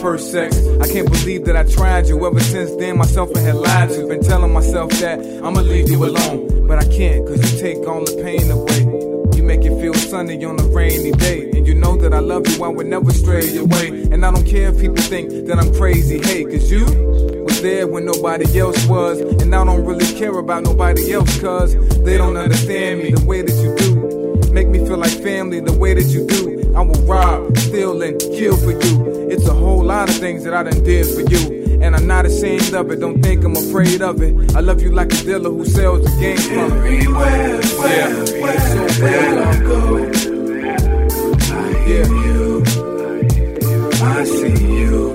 first sex. I can't believe that I tried you. Ever since then, myself I had lied to. Been telling myself that I'ma leave you alone, but I can't, cause you take all the pain away. You make it feel sunny on a rainy day. And you know that I love you, I would never stray away. And I don't care if people think that I'm crazy, hey, cause you was there when nobody else was. And I don't really care about nobody else, cause they don't understand me the way that you do. Make me feel like family the way that you do. I will rob, steal, and kill for you. It's a whole lot of things that I done did for you. And I'm not ashamed of it, don't think I'm afraid of it. I love you like a dealer who sells the game from Everywhere, where, where that I go, I hear you, I see you.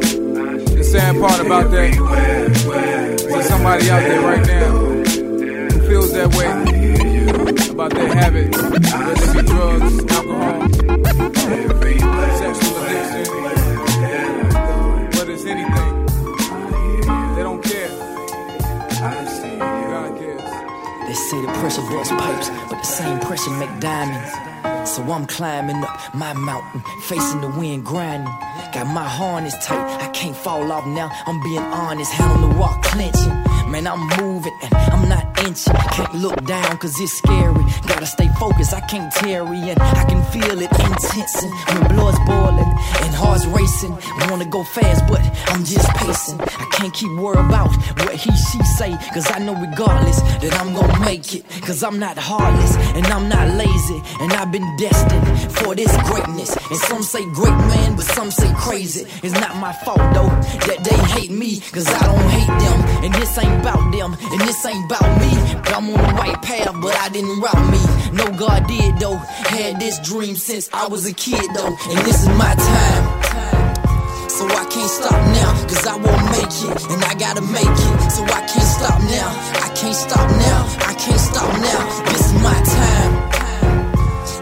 The sad part about that is somebody out there right now who feels that way about their habit, whether it be drugs, alcohol, sexual addiction, whether it's anything. They don't care. They say the pressure bust pipes, but the same pressure make diamonds. So I'm climbing up my mountain, facing the wind, grinding. Got my harness tight, I can't fall off now. I'm being honest, hand on the rock, clenching. Man, I'm moving and I'm not inching. Can't look down cause it's scary. Gotta stay focused, I can't tarry and I can feel it intense. And when blood's boiling and heart's racing, wanna go fast, but I'm just pacing. I can't keep worrying about what he, she say, cause I know regardless that I'm gonna make it. Cause I'm not heartless and I'm not lazy, and I've been destined for this greatness. And some say great man, but some say crazy. It's not my fault though that they hate me, cause I don't hate them. And this ain't about them, and this ain't about me. But I'm on the right path, but I didn't route me. No, God did though. Had this dream since I was a kid though, and this is my time. So I can't stop now, cause I won't make it, and I gotta make it. So I can't stop now, I can't stop now, I can't stop now. This is my time.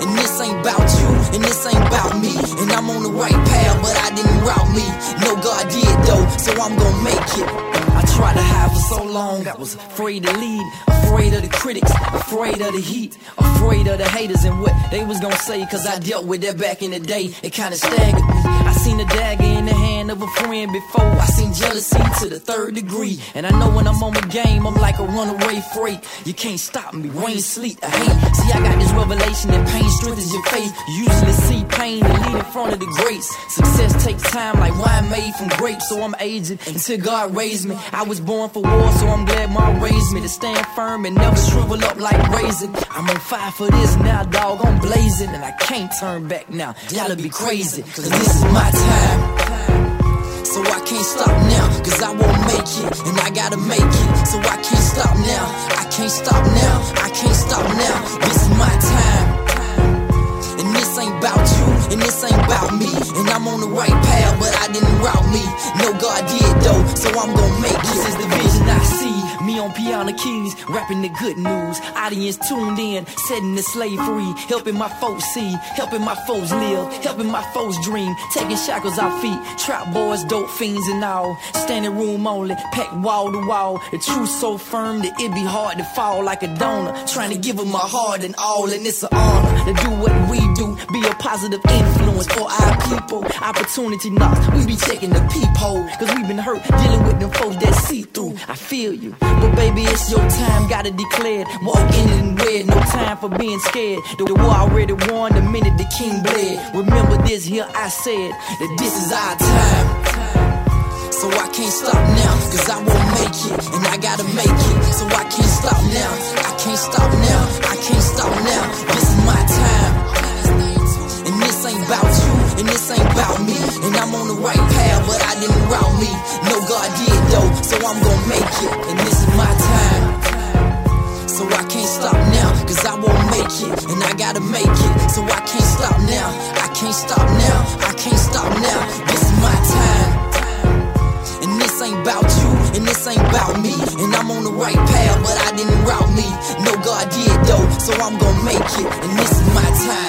And this ain't about you, and this ain't about me. And I'm on the right path, but I didn't route me. No, God did though, so I'm gonna make it. I tried to hide for so long, I was afraid to lead, afraid of the critics, afraid of the heat, afraid of the haters and what they was gonna say. Cause I dealt with that back in the day, it kinda staggered me. I seen a dagger in the hand of a friend before, I seen jealousy to the third degree. And I know when I'm on the game, I'm like a runaway freight. You can't stop me, rain, sleet, I hate. See, I got this revelation that pain strengthens your faith. You usually see pain and lead in front of the greats. Success takes time like wine made from grapes, so I'm aging until God raised me. I was born for war, so I'm glad my raised me to stand firm and never shrivel up like raisin. I'm on fire for this now, dog. I'm blazing, and I can't turn back now. Y'all be crazy, cause this is my time. So I can't stop now, cause I won't make it, and I gotta make it. So I can't stop now, I can't stop now, I can't stop now. This is my time. And this ain't about me. And I'm on the right path, but I didn't route me. No, God did though, so I'm gonna make it. This is the vision I see. Me on piano keys, rapping the good news. Audience tuned in, setting the slave free. Helping my folks see, helping my foes live, helping my foes dream. Taking shackles off feet, trap boys, dope fiends and all. Standing room only, packed wall to wall. The truth so firm that it be hard to fall like a donor. Trying to give them my heart and all, and it's an honor to do what we do. Be a positive influence for our people. Opportunity knocks, we be checking the peephole. Cause we been hurt dealing with them folks that see through. I feel you. But baby, it's your time, gotta declare. Walk in it red, no time for being scared. The, the war already won the minute the king bled. Remember this here, I said that this is our time. So I can't stop now, cause I won't make it, and I gotta make it. So I can't stop now, I can't stop now, I can't stop now. This is my time. And this ain't about you, and this ain't about me. And I'm on the right path, but I didn't route me. Gotta make it. So I can't stop now, I can't stop now, I can't stop now. This is my time. And this ain't about you, and this ain't about me. And I'm on the right path, but I didn't route me. No, God did though, so I'm gonna make it. And this is my time.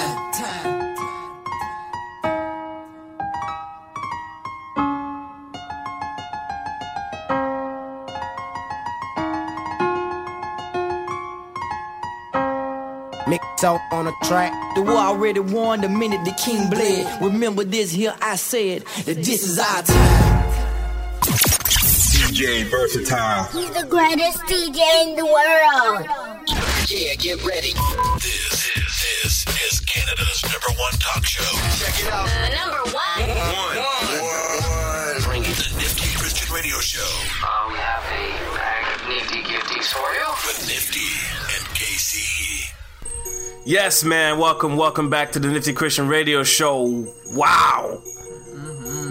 On a track. The war already won the minute the king bled. Remember this here, I said that this is our time. DJ Versatile. He's the greatest DJ in the world. Yeah, get ready. This is this is Canada's number one talk show. Check it out. number one. One. One. Bring it the Nifty Christian Radio Show. Uh, we have a bag of nifty gifties for you. With Nifty and KC. Yes, man. Welcome, welcome back to the Nifty Christian Radio Show. Wow,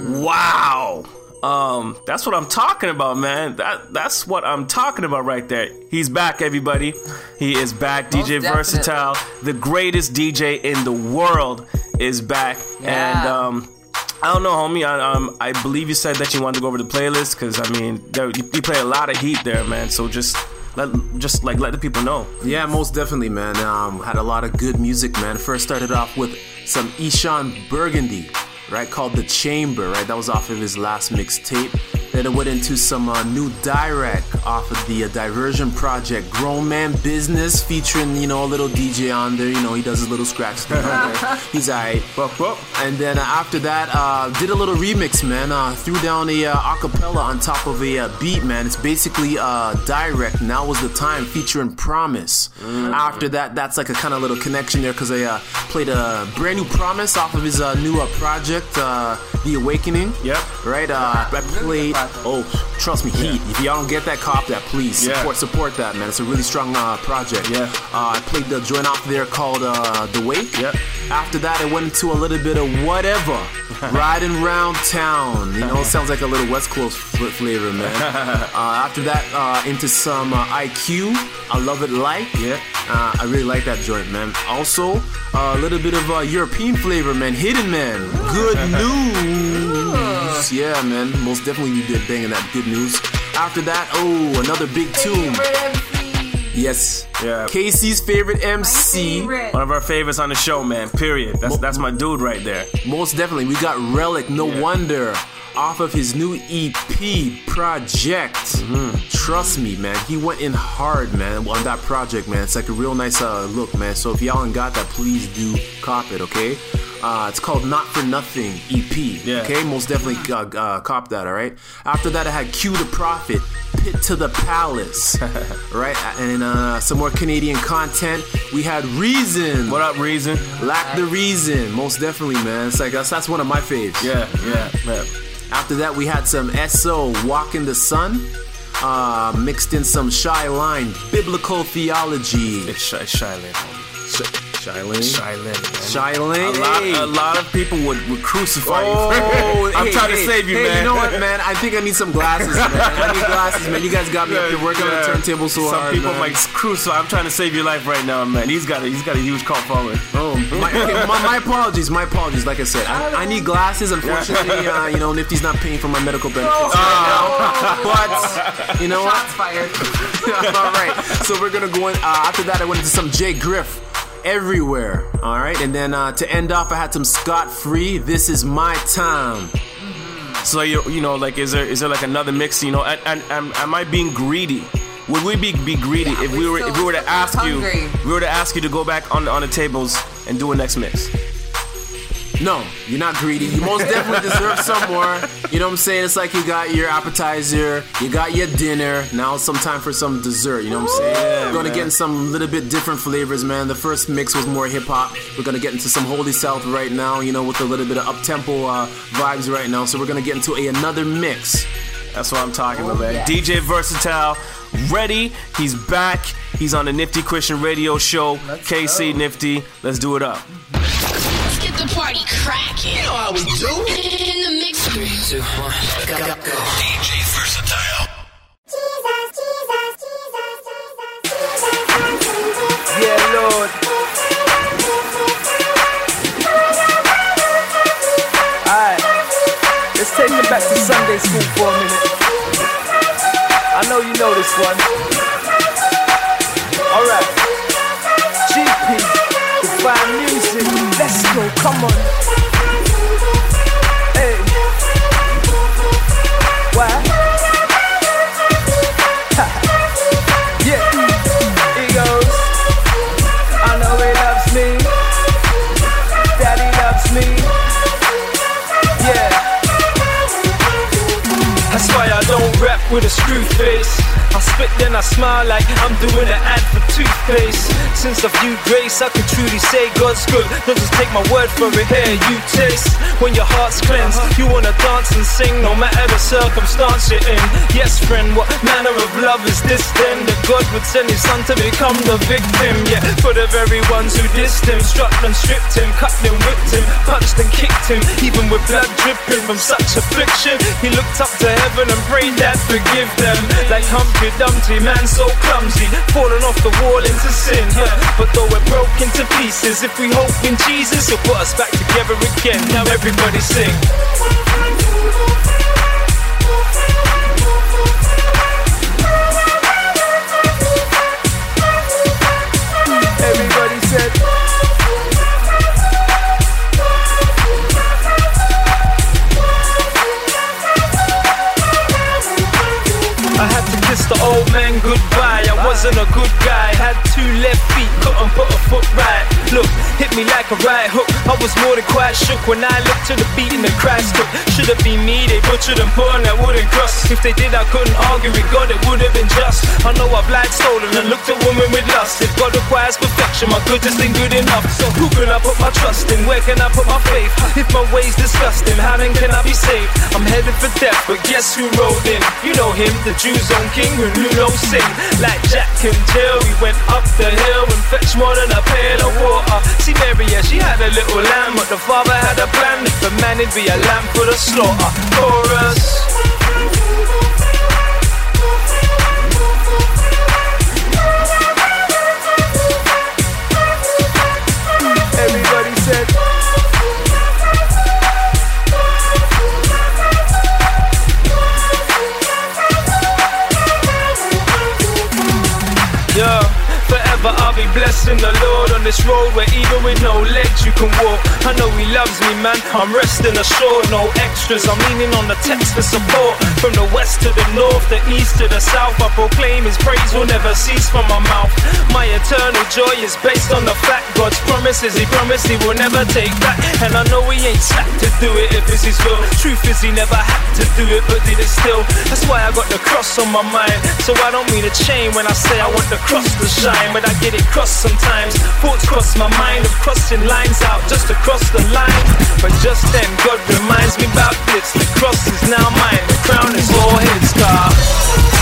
wow. Um, that's what I'm talking about, man. That that's what I'm talking about right there. He's back, everybody. He is back. Most DJ Versatile, the greatest DJ in the world, is back. Yeah. And um, I don't know, homie. I um, I believe you said that you wanted to go over the playlist because I mean, there, you, you play a lot of heat there, man. So just let just like let the people know. Yeah, most definitely, man. Um, had a lot of good music, man. First started off with some Ishan Burgundy, right, called The Chamber, right? That was off of his last mixtape. Then it went into some uh, new direct off of the uh, Diversion Project, Grown Man Business, featuring you know a little DJ on there. You know he does his little scratch thing on there. He's alright. And then uh, after that, uh, did a little remix, man. Uh, threw down a uh, acapella on top of a uh, beat, man. It's basically uh, direct. Now was the time, featuring Promise. After that, that's like a kind of little connection there because I uh, played a brand new Promise off of his uh, new uh, project, uh, The Awakening. Yep. Right. Uh, I played. Oh, trust me, Heat. If y'all don't get that, cop that, please support support that, man. It's a really strong uh, project. Yeah. Uh, I played the joint off there called uh, The Wake. Yep. After that, I went into a little bit of whatever, riding round town. You know, sounds like a little West Coast fl- flavor, man. uh, after that, uh, into some uh, IQ. I love it like. Yeah. Uh, I really like that joint, man. Also, uh, a little bit of uh, European flavor, man. Hidden Man. Good news. Yeah, man. Most definitely you did banging that good news. After that, oh, another big tune. Yes. Yeah. Casey's favorite MC. One of our favorites on the show, man. Period. That's that's my dude right there. Most definitely. We got Relic, No Wonder, off of his new EP project. Mm-hmm. Trust me, man. He went in hard, man, on that project, man. It's like a real nice uh, look, man. So if y'all ain't got that, please do cop it, okay? Uh, it's called Not for Nothing EP. Yeah. Okay, most definitely uh, uh, cop that. All right. After that, I had Q the Prophet, Pit to the Palace. right, and uh, some more Canadian content. We had Reason. What up, Reason? Lack the Reason. Most definitely, man. It's like that's, that's one of my faves. Yeah, yeah, yeah. After that, we had some SO Walk in the Sun. Uh, mixed in some Shy Line Biblical Theology. It's Shai, Shai Linne. Shai Linne. Shai Linne. man. Shai Linne. A lot, hey. a lot of people would, would crucify Oh, you. I'm hey, trying hey, to save you, hey, man. You know what, man? I think I need some glasses, man. I need glasses, man. You guys got me up here working on the turntable so Some hard. Some people man. might crucify. I'm trying to save your life right now, man. He's got a he's got a huge cult following. Oh, my, okay, my, my apologies. My apologies. Like I said, I, I need glasses. Unfortunately, uh, you know, Nifty's not paying for my medical benefits right now. But you know what? Shots fired. All right. So we're gonna go in. Uh, after that, I went into some Jay Griff. Everywhere, all right, and then uh, to end off, I had some Scott Free. This is my time. So you you know like is there is there like another mix? You know, and, and, and am I being greedy? Would we be be greedy if we were if we were to ask you hungry. if we were to ask you to go back on on the tables and do a next mix? No, you're not greedy. You most definitely deserve some more. You know what I'm saying? It's like you got your appetizer, you got your dinner. Now it's some time for some dessert. You know what I'm saying? Yeah, We're gonna man. get in some little bit different flavors, man. The first mix was more hip hop. We're gonna get into some Holy South right now. You know, with a little bit of up tempo uh, vibes right now. So we're gonna get into a, another mix. That's what I'm talking about, man. DJ Versatile, ready. He's back. He's on the Nifty Christian Radio Show. KC Nifty, let's do it up. Let's get the party cracking. You know how we do. In the mix. Three, two, one, go, go, go. DJ Versatile. Yeah, Lord. Alright, let's take it back to Sunday school for a minute. I know you know this one. Alright, GP, Music, let's go, come on. Hey, why? yeah, he goes. I know he loves me. Daddy loves me. Yeah. That's why I don't rap with a screw face. I spit then I smile like I'm doing an ad for toothpaste. Since I view grace, I can truly say God's good. Don't just take my word for it. Here you taste when your heart's cleansed. You wanna dance and sing, no matter the circumstance you're in. Yes, friend, what manner of love is this then? That God would send His Son to become the victim. Yeah, for the very ones who dissed Him, struck and stripped Him, cut and whipped Him, punched and kicked Him, even with blood dripping from such affliction. He looked up to heaven and prayed that forgive them. Like Humpty Dumpty, man so clumsy, falling off the wall into sin. Yeah. But though we're broken to pieces, if we hope in Jesus, He'll put us back together again. Now everybody sing. Everybody said. The old man wasn't a good guy. Had two left feet, couldn't put a foot right. Look, hit me like a right hook. I was more than quite shook when I looked to the beat and the Christ took. Should have been me, they butchered and put on that wooden cross. If they did, I couldn't argue with God, it would have been just. I know I've lied, stolen, and looked at women with lust. If God requires perfection, my good just ain't good enough. So who can I put my trust in? Where can I put my faith? If my ways disgusting, how then can I be saved? I'm headed for death, but guess who rolled in? You know him, the Jews on king who knew no sin. Like Jack and Jill, we went up the hill and fetched more than a pail of water. See Mary, yeah, she had a little lamb, but the father had a plan. If a man, it'd be a lamb for the slaughter. Chorus. Blessing the Lord on this road where even with no legs you can walk. I know he loves me, man. I'm resting assured, no extras. I'm leaning on the text for support. From the west to the north, the east to the south, I proclaim his praise will never cease from my mouth. My eternal joy is based on the fact God's promises. He promised he will never take back. And I know he ain't slack to do it if it's his will. Truth is, he never had to do it, but did it still. That's why I got the cross on my mind. So I don't mean a chain when I say I want the cross to shine, but I get it sometimes. Thoughts cross my mind of crossing lines out just across the line. But just then, God reminds me about this. The cross is now mine, the crown is all his, God.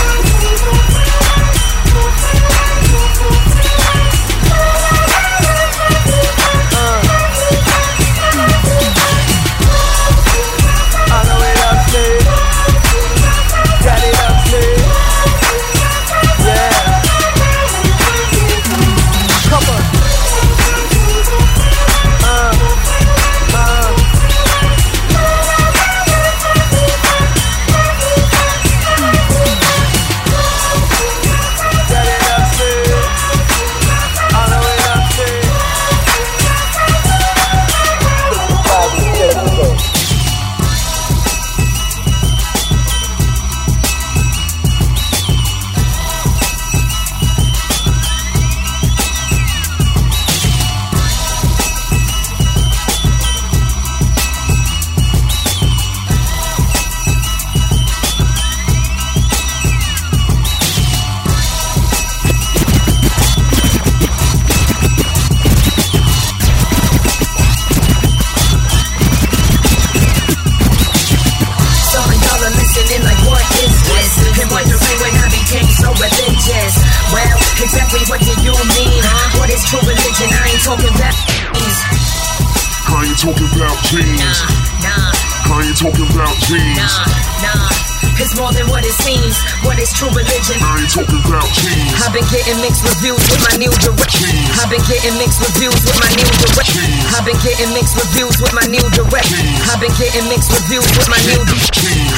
Mixed reviews with my new direction. I've been getting mixed reviews with my new direction. I've been getting mixed reviews with my new direction. I've been getting mixed reviews with my new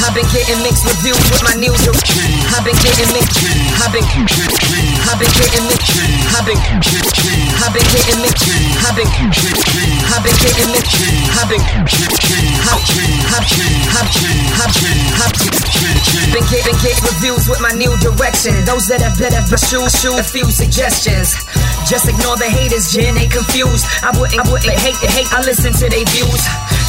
I've been getting mixed reviews with my new direction. I've been getting mixed. I've been I've been getting mixed. I've been I've been getting mixed. I've been I've been getting mixed. I've been I've I've I've been getting get reviews with my new direction. Those that have better shoes, shoot a few suggestions. Just ignore the haters, Jen, they confused. I wouldn't, I wouldn't hate the hate. I listen to their views.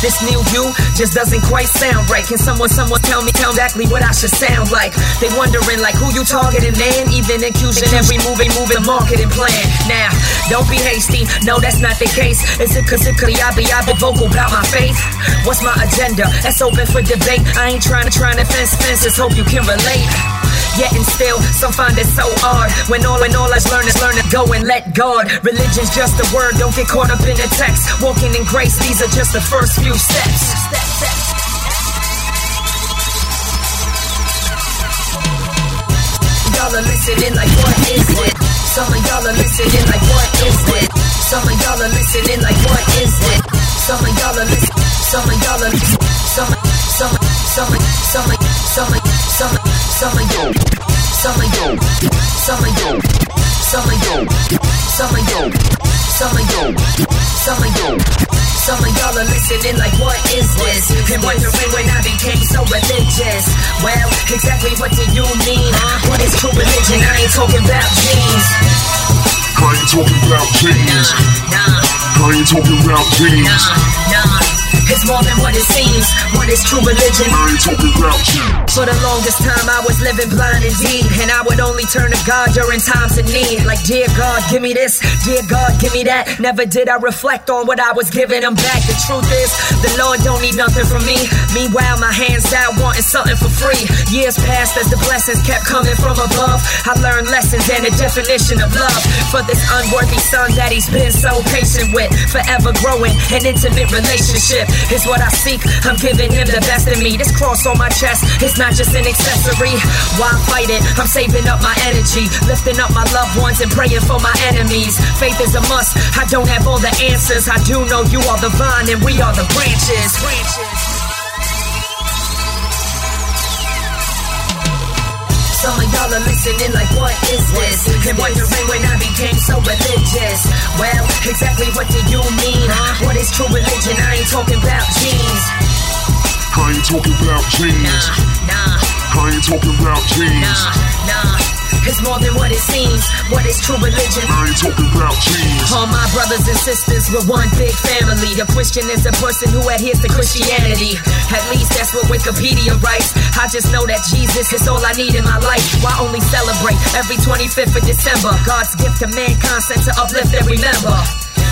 This new you just doesn't quite sound right. Can someone, someone tell me, exactly what I should sound like? They wondering like who you targeting, man. Even accusing every movie, moving marketing plan. Now, don't be hasty. No, that's not the case. Is it cause it could I be, I be vocal about my faith? What's my agenda? That's open for debate. I ain't trying to, trying to fence fences. Hope you can relate. Yet and still, some find it so hard. When all and all I learn is learn to go and let God. Religion's just a word, don't get caught up in the text. Walking in grace, these are just the first few steps. Y'all are listening like what is it? Some of y'all are listening like what is it? Some of y'all are listening like what is it? Some of y'all are listening. Some of y'all are some some of you some of you some of you some of you some of you some of you some of you some of y'all are listening like what is this and wondering when I became so religious well exactly what do you mean what is true religion I ain't talking about jeans I ain't talking about jeans. I ain't talking about jeans. nah it's more than what it seems what is true religion I ain't talking about jeans. For the longest time, I was living blind indeed, and I would only turn to God during times of need. Like, dear God, give me this, dear God, give me that. Never did I reflect on what I was giving Him back. The truth is, the Lord don't need nothing from me. Meanwhile, my hands out wanting something for free. Years passed as the blessings kept coming from above. I learned lessons and the definition of love for this unworthy son that He's been so patient with. Forever growing an intimate relationship is what I seek. I'm giving Him the best of me. This cross on my chest is not just an accessory. Why fight it? I'm saving up my energy, lifting up my loved ones and praying for my enemies. Faith is a must. I don't have all the answers. I do know you are the vine and we are the branches. Some y'all are listening like, what is this? And wondering when I became so religious. Well, exactly what do you mean? What is true religion? I ain't talking about jeans. I ain't talking about jeans. Nah, I ain't talking about jeans. nah, nah. It's more than what it seems. What is true religion? I ain't talking about jeans. All my brothers and sisters, we're one big family. A Christian is a person who adheres to Christianity. At least that's what Wikipedia writes. I just know that Jesus is all I need in my life. Why only celebrate every 25th of December? God's gift to mankind sent to uplift and remember.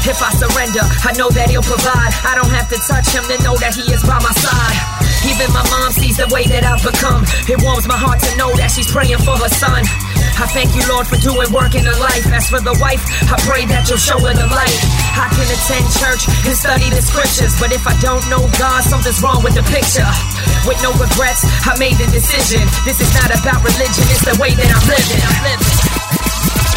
If I surrender, I know that he'll provide. I don't have to touch him to know that he is by my side. Even my mom sees the way that I've become. It warms my heart to know that she's praying for her son. I thank you, Lord, for doing work in her life. As for the wife, I pray that you'll show her the light. I can attend church and study the scriptures, but if I don't know God, something's wrong with the picture. With no regrets, I made the decision. This is not about religion, it's the way that I'm living. I'm living.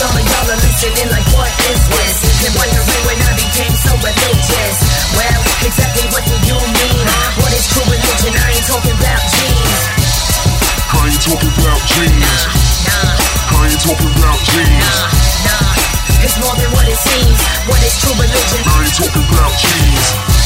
Some of y'all are listening like, what is this? And wondering when I became so religious. Well, exactly what do you mean? What is true religion? I ain't talking about jeans. I ain't talking about jeans. I ain't talking about jeans. Nah, it's more than what it seems. What is true religion? I ain't talking about jeans.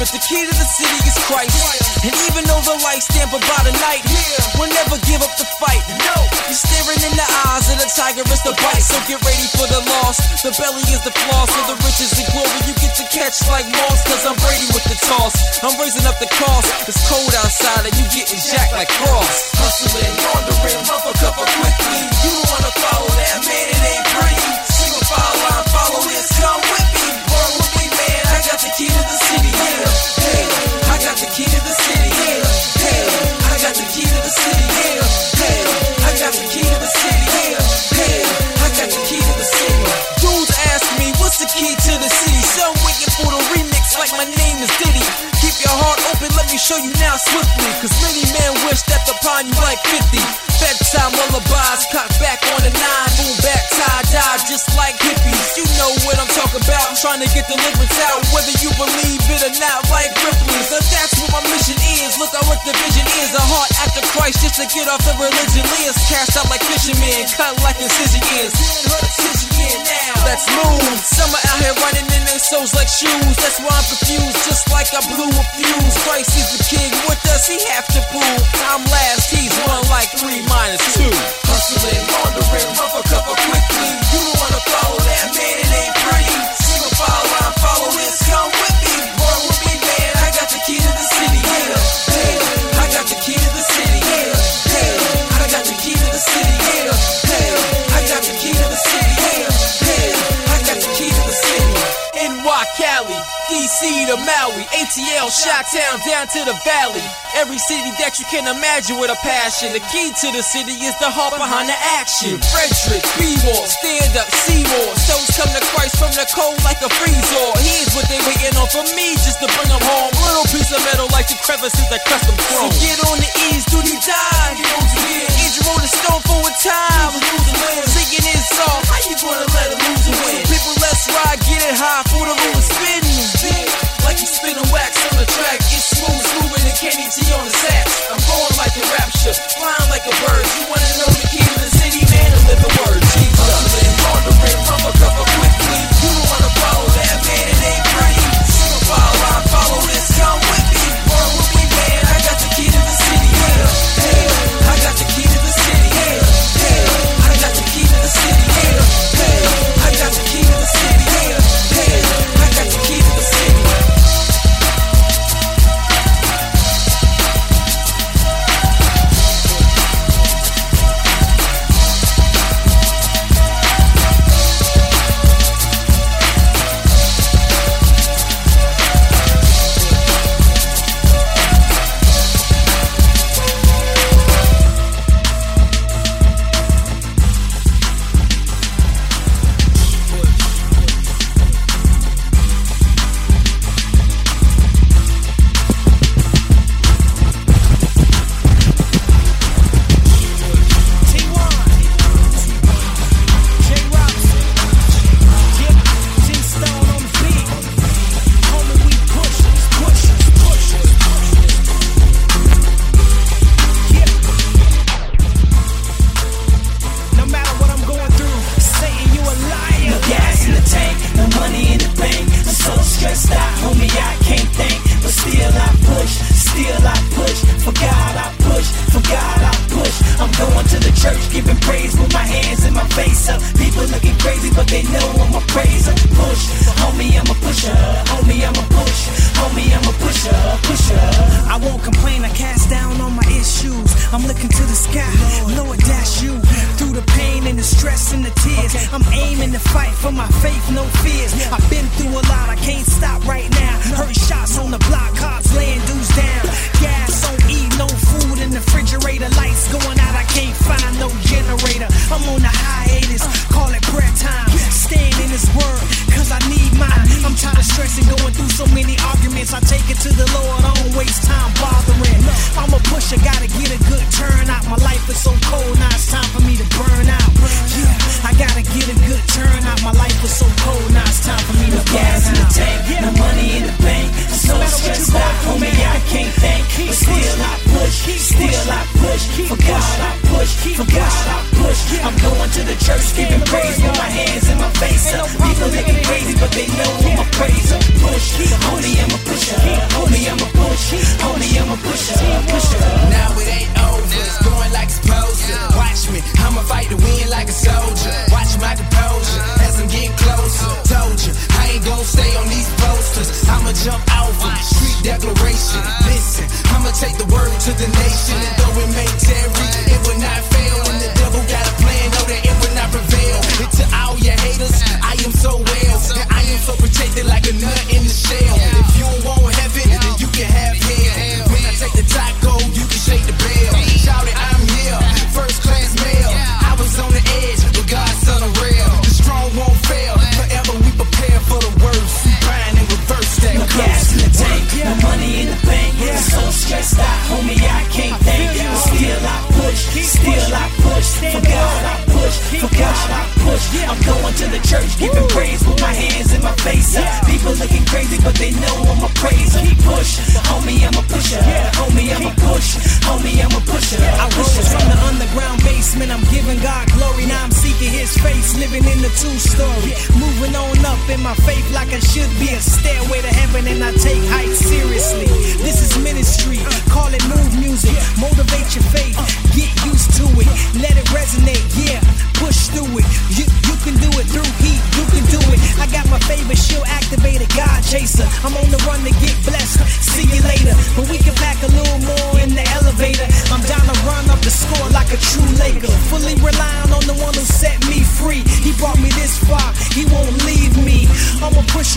Astonishment. The key to the city is Christ. And even though the lights stand by the night, we'll never give up the fight. No, you're staring in the eyes of the tiger, it's the bite. So get ready for the loss. The belly is the floss for the riches and glory you get to catch like moss. Cause I'm Brady with the toss. I'm raising up the cost. It's cold outside and you getting jacked like Cross. Hustling, laundering, rough a couple quickly. You don't wanna follow that, man, it ain't pretty. Single file line, swiftly. Cause many men wish that upon you like 50. Bedtime lullabies, cock back on the nine, boom back, tie dye, just like hippies. You know what I'm talking about. I'm trying to get deliverance out, whether you believe it or not, like Ripley's. And that's what my mission is. Look at what the vision is. A heart after Christ just to get off the religion lens. Cast out like fishermen, cut like incision is. Let's move. Some are out here running in their souls like shoes. That's why I'm confused, just like I blew a fuse. Christ is the king. What does he have to prove? I'm last, he's one like three minus two. Hustling, laundering, rough a couple quickly. You don't wanna follow that, man, it ain't pretty. Single file line, follow this, come with DC to Maui, ATL, Chi-Town down to the valley. Every city that you can imagine with a passion. The key to the city is the heart behind the action. Frederick, B-More, stand up, Seymour. Souls come to Christ from the cold like a freezer. Here's what they waiting on for me just to bring them home. Little piece of metal like the crevices that custom chrome. So get on the ease, do he die? Andrew on the stone for a time. Singing his song, how you gonna let him lose a win? People, let's ride, get it high for the room spin. Like you wax on the track, it's smooth, Kenny T on the sax. I'm going like a rapture, flying like a bird. You wanna know the key to the city, man? To live the word, Jesus. Hustling, laundering,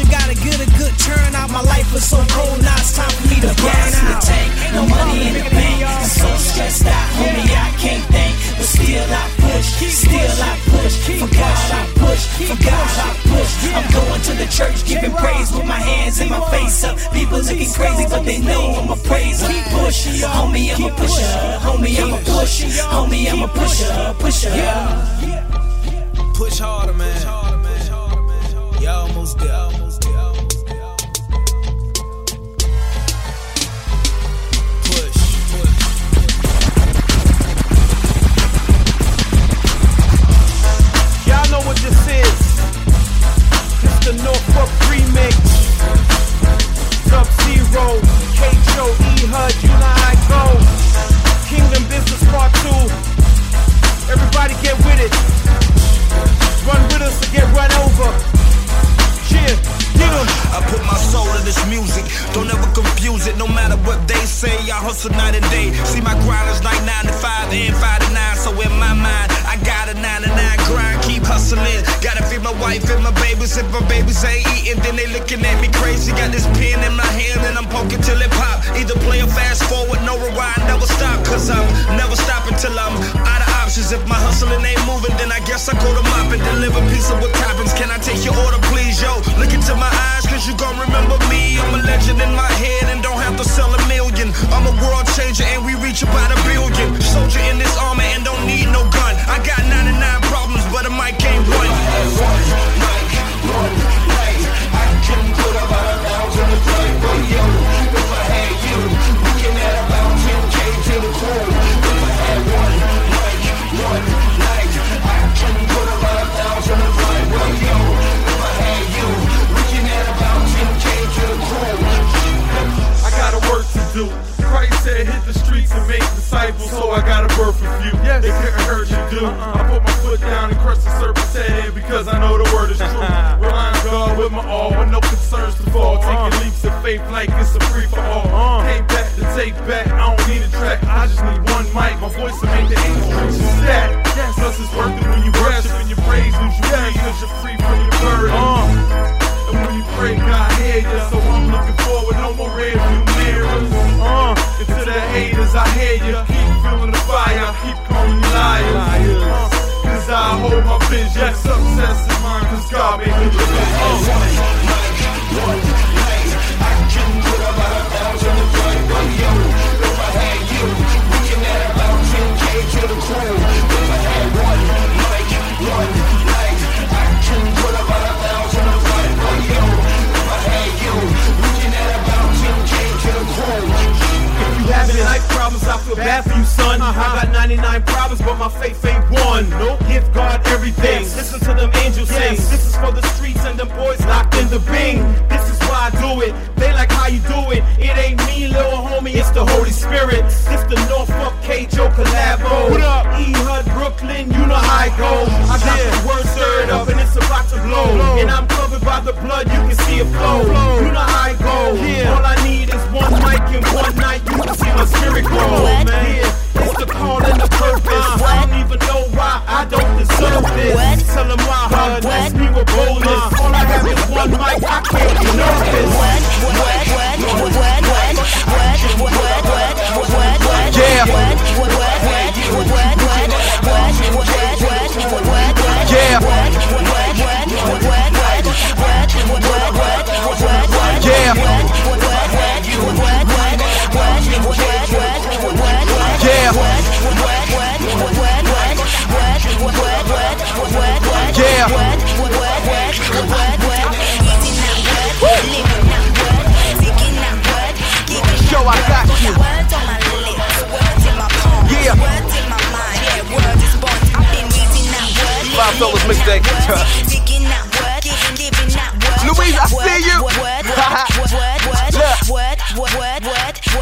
you gotta get a good turn out. My life was so cold, now it's time for me to burn out. The tank, no money in the bank. I'm so stressed out, homie, I can't think. But still I push, still I push. For God I push, for God I push. I'm going to the church, giving praise with my hands and my face up. People looking crazy, but they know I'm a praiser. Push, homie, I'm a pusher. Homie, I'm a pusher. Homie, I'm a pusher. Pusher. Push harder, man. You almost there. Almost there. Almost there. what this is. It's the remix. Zero, E-H you know I go. Kingdom Business Part 2. Everybody get with it. Run with us get run over. I put my soul in this music. Don't ever confuse it, no matter what they say. I hustle night and day. See, my grind is like 9 to 5 and 5 to 9. So in my mind, I got a 9 to 9 grind. Keep hustling. Gotta feed my wife and my babies. If my babies ain't eating, then they looking at me crazy. Got this pen in my hand and I'm poking till it pop. Either play or fast forward, no rewind, never stop. Cause I'm never stopping till I'm out of options. If my hustling ain't moving, then I guess I go to mop and deliver of what happens. Can I take your order, please? Yo, look into my eyes, cause you gon' remember me. I'm a legend in my head and don't have to sell a million. I'm a world changer and we reach about a billion. Soldier in this armor and I got a birth with you. Yes. They couldn't hurt you, do. Uh-uh. I put my foot down and crush the serpent's head because I know the word is true. Relying God with my all, with no concerns to fall. Taking uh. leaps of faith like it's a free for all. Uh. Came back to take back. I don't need a track. I just need one mic. My voice will make the angels stack. Yes. Plus it's worth it when you worship and you praise lose your yes. you're free from your burden. Uh. And when you pray, God hear you. So I'm looking forward, no more red, and to the haters, I hear you. Keep feeling the fire, keep calling me liars. Cause I hold my vision. Yes, success is mine, cause God made me the best. One, one, one, one, I can do feel bad for you, son. I got 99 problems, but my faith ain't one. Nope. Give God everything. Listen to them angels sing. This is for the streets and them boys locked in the bing. This is why I do it. They like how you do it. It ain't me, little homie, it's the Holy Spirit. It's the Norfolk K Joe collabo. What up? E HUD Brooklyn, you know how I go. I got the word stirred up and it's about to blow. And I'm covered by the blood, you can see it flow. You know how I go. All I need is one mic and one night, you can see my spirit grow. Man, yeah, it's the call and the purpose. I don't even know why I don't deserve this. Tell them why bless me with boldness. All I have is one mic, I can't be nervous. Yeah. Five fellas mixtape. Louise, I see you.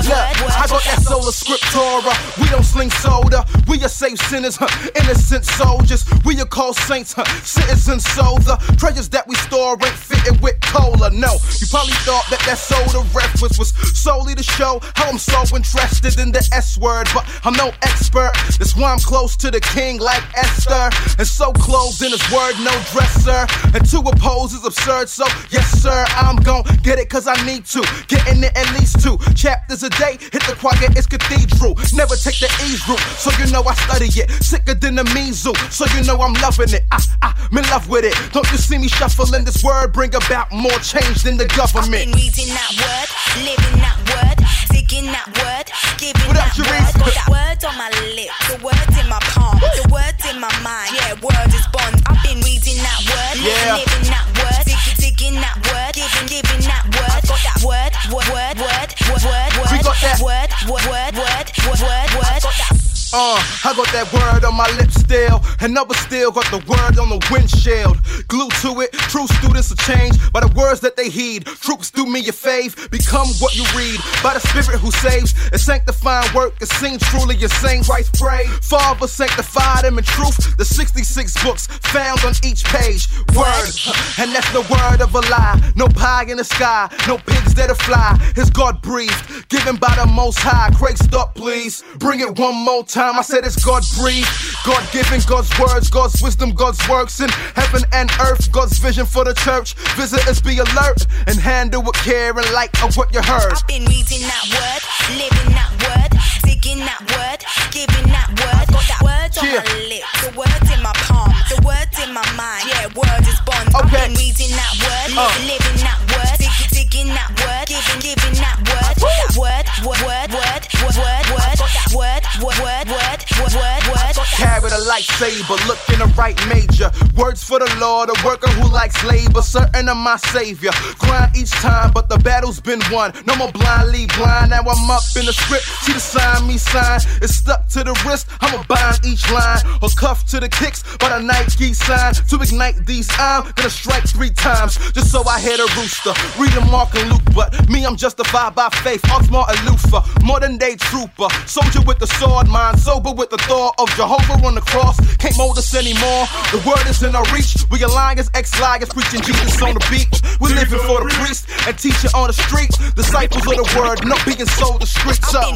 Look, I got that sola scriptura. We don't sling soda. We are safe sinners, huh? innocent soldiers. We are called saints, huh? citizens. So the treasures that we store ain't fitted with cola. No, probably thought that that soda reference was solely to show how I'm so interested in the S word, but I'm no expert. That's why I'm close to the king, like Esther, and so clothed in his word, no dresser. And to oppose is absurd. So yes, sir, I'm gon' get it 'cause I need to. Getting it at least two chapters a day. Hit the choir, it's cathedral. Never take the ease route, so you know I study it. Sicker than the measles, so you know I'm loving it. I, I'm in love with it. Don't you see me shuffling this word? Bring about more change than the government. Reading that word, living that word, digging that word, giving What that word. Got that word on my lips, the words in my palm, the words in my mind. Yeah, word is bond. I've been reading that word, Yeah. living that word, digging, digging that word, giving, giving that word. I've got that word, word, word, word, word, word, word. We got that. word, word, word, word, word, word, word. I've got that. Uh, I got that word on my lips still, and others still got the word on the windshield. Glued to it, true students are changed by the words that they heed. Troops do me a fave, become what you read. By the spirit who saves, and sanctifying work is seen truly your same Christ pray. Father sanctify them in truth. The 66 books found on each page. Word, and that's the word of a lie. No pie in the sky, no pigs that'll fly. His God breathed, given by the Most High. Craig, stop, please. Bring it one more time. I said it's God breathed, God given, God's words, God's wisdom, God's works in heaven and earth. God's vision for the church. Visitors be alert and handle with care and light of what you heard. I've been reading that word, living that word, digging that word, giving that word. I've got that word on Yeah. my lips, the words in my palm, the words in my mind. Yeah, word is bond. I've been reading that word, Uh. living that word, digging, digging that word, giving, giving that word. That word, word, word, word, word, word, word. Word, word, word, word, word, Carry lightsaber, look in the right major. Words for the Lord, a worker who likes labor, certain of my savior. Grind each time, but the battle's been won. No more blindly blind. Now I'm up in the script. See the sign me sign. It's stuck to the wrist. I'ma bind each line or cuff to the kicks by the Nike sign. To ignite these, I'm gonna strike three times just so I hit a rooster. Read a Mark and Luke, but me, I'm justified by faith. I'm smart and Luther, modern day trooper, soldier with the sword, mind sober with the thought of Jehovah on the cross. Can't mold us anymore. The word is in our reach. We alliance, ex-liars, preaching Jesus on the beach. We living for the priest and teaching on the streets. Disciples of the word, not being sold the streets up.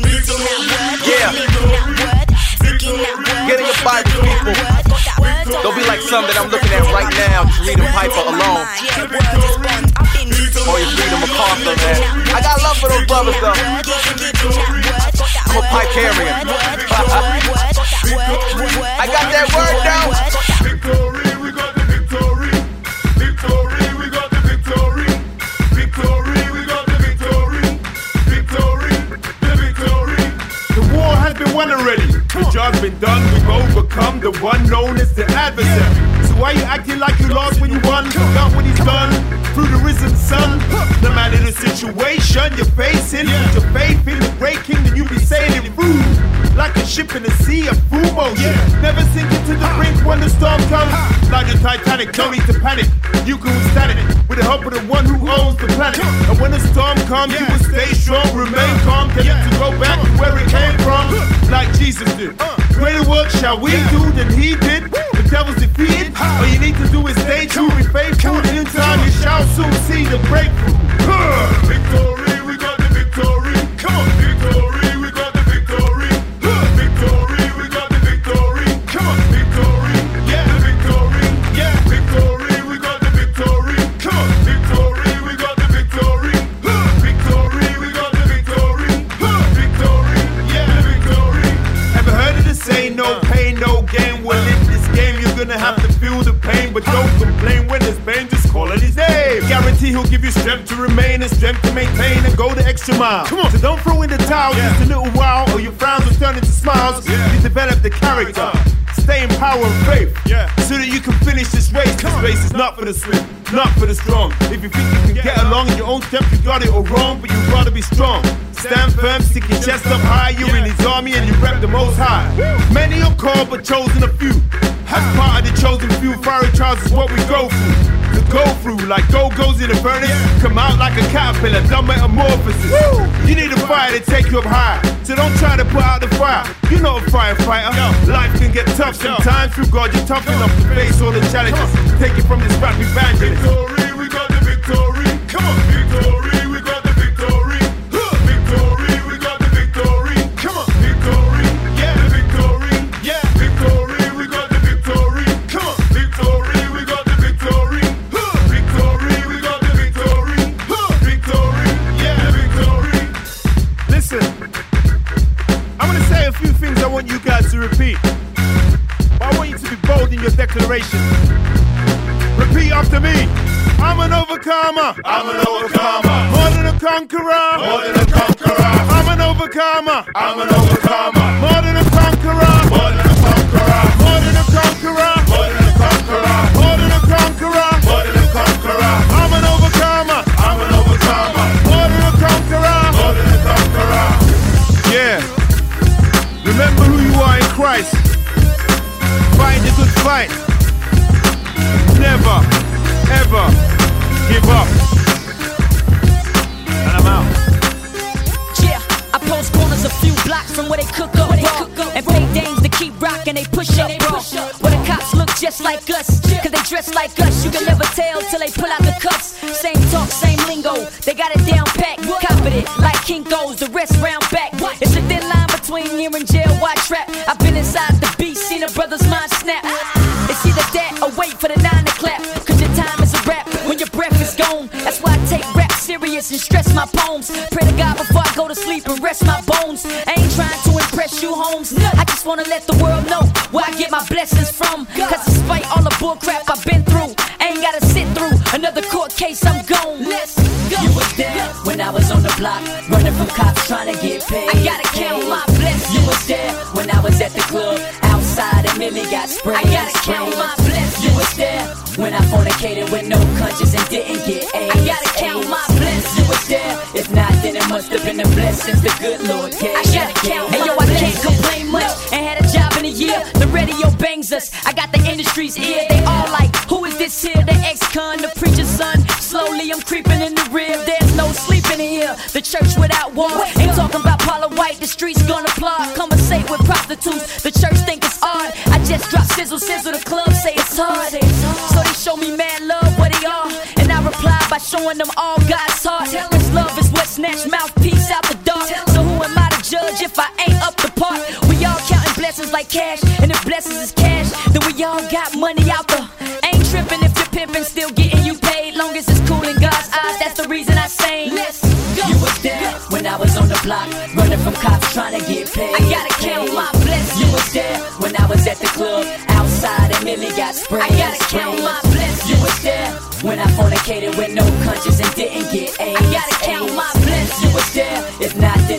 Yeah. Get in your Bible, people. Don't be like some that I'm looking at right now, just reading Piper alone. Or you reading MacArthur, man. I got love for those brothers, though. I got that word down. Victory, we got the victory. Victory, we got the victory. Victory, we got the victory. Victory, the victory. The war has been won already. The job's been done. We've overcome the one known as the adversary. Why you acting like you lost when you won? Forgot what he's done through the risen sun. No matter the situation you're facing, put your faith in the great king, then you be sailing through. Like a ship in the sea of full motion. Never sinking to the brink when the storm comes. Like the Titanic, don't need to panic. You can withstand it with the help of the one who owns the planet. And when the storm comes, you will stay strong, remain calm, get it to go back to where it came from, like Jesus did. Greater work shall we do than he did. The devil's defeated. All you need to do is stay true, be faithful, and in time you shall soon see the breakthrough. Victory, Guarantee he'll give you strength to remain and strength to maintain and go the extra mile. Come on, so don't throw in the towel just a little while, or your frowns will turn into smiles. You develop the character. Uh. Stay in power and faith, so that you can finish this race. This race is not for the swift, not for the strong. If you think you can get along in your own step, you got it all wrong, but you'd rather be strong. Stand firm, stick your chest up high. You're in his army and you rep the most high. Many are called, but chosen a few. As part of the chosen few, fiery trials is what we go through. Go through, like gold goes in the furnace, come out like a caterpillar, done metamorphosis. You need a fire to take you up high, so don't try to put out the fire. You're not a firefighter. Life can get tough sometimes. Through God, you're tough enough to face all the challenges. Take it from this rap evangelist. Victory, we got the victory. Come on, victory, repeat. But I want you to be bold in your declaration. Repeat after me. I'm an overcomer. I'm an overcomer. More than a conqueror. More than a conqueror. I'm an overcomer. I'm an overcomer. More than a conqueror. More than a conqueror. More than a conqueror. More than a conqueror. More than a conqueror. More than a conqueror. Remember who you are in Christ. Fight the good fight. Never, ever give up. And I'm out. Yeah, I post corners a few blocks from where they cook up, raw. and pay dames to keep rocking. They push up, bro. Where the cops look just like us, cause they dress like us. You can never tell till they pull out the cuffs. Same talk, same lingo. They got it down pat, confident like Kinko's. The rest round back. Between here and jail. Why trap? I've been inside the beast, seen a brother's mind snap. It's either that or wait for the nine to clap. Cause your time is a rap when your breath is gone. That's why I take rap serious and stress my poems. Pray to God before I go to sleep and rest my bones. I ain't trying to impress you, Holmes. I just wanna let the world know where I get my blessings from. Cause despite all the bull crap I've been through, I ain't gotta sit through another court case. I'm gone. Let's when I was on the block, running from cops trying to get paid. I gotta count my blessings. You was there when I was at the club outside and Millie got sprayed. I gotta count my blessings. You was there when I fornicated with no conscience and didn't get AIDS. I gotta count my blessings. You was there. If not, then it must have been the blessings the good Lord gave. I gotta count my Hey yo, I can't complain much. And had a job in a year. The radio bangs us. I got the industry's ear. They all like, who is this here? The ex-con, the preacher's son. Slowly I'm creeping in the rear. The church without walls. Ain't talking about Paula White. The streets gonna applaud. Conversate with prostitutes. The church think it's odd. I just drop sizzle, sizzle. The club say it's hard. So they show me mad love, what they are. And I reply by showing them all God's heart. Cause love is what snatched mouthpiece out the dark. So who am I to judge if I ain't up the part? We all counting blessings like cash. And if blessings is cash, then we all got money out the. I sing. Let's go. You was there when I was on the block, running from cops trying to get paid. I gotta count my blessings. You was there when I was at the club, outside and Millie got sprayed. I gotta count my blessings. You was there when I fornicated with no conscience and didn't get AIDS. I gotta count my blessings. You was there,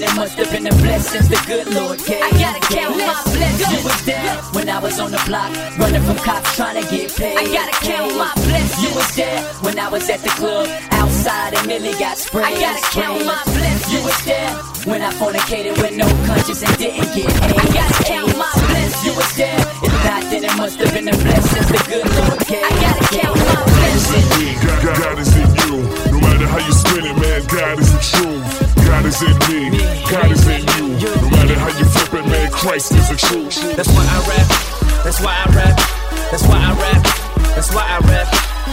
then it must have been the blessings the good Lord gave. I gotta count my blessings. You was there when I was on the block, running from cops trying to get paid. I gotta count my blessings. You was there when I was at the club, outside and Millie got sprayed. I gotta count my blessings. You was there when I fornicated with no conscience and didn't get AIDS. I gotta count my blessings. You was there, if not, then it must have been the blessings the good Lord gave. I gotta count my blessings. God, God, God is in you. No matter how you spin it, man, God is the truth. God is in me. God is in you. No matter how you flip it, man, Christ is the truth. That's why I rap. That's why I rap. That's why I rap. That's why I rap.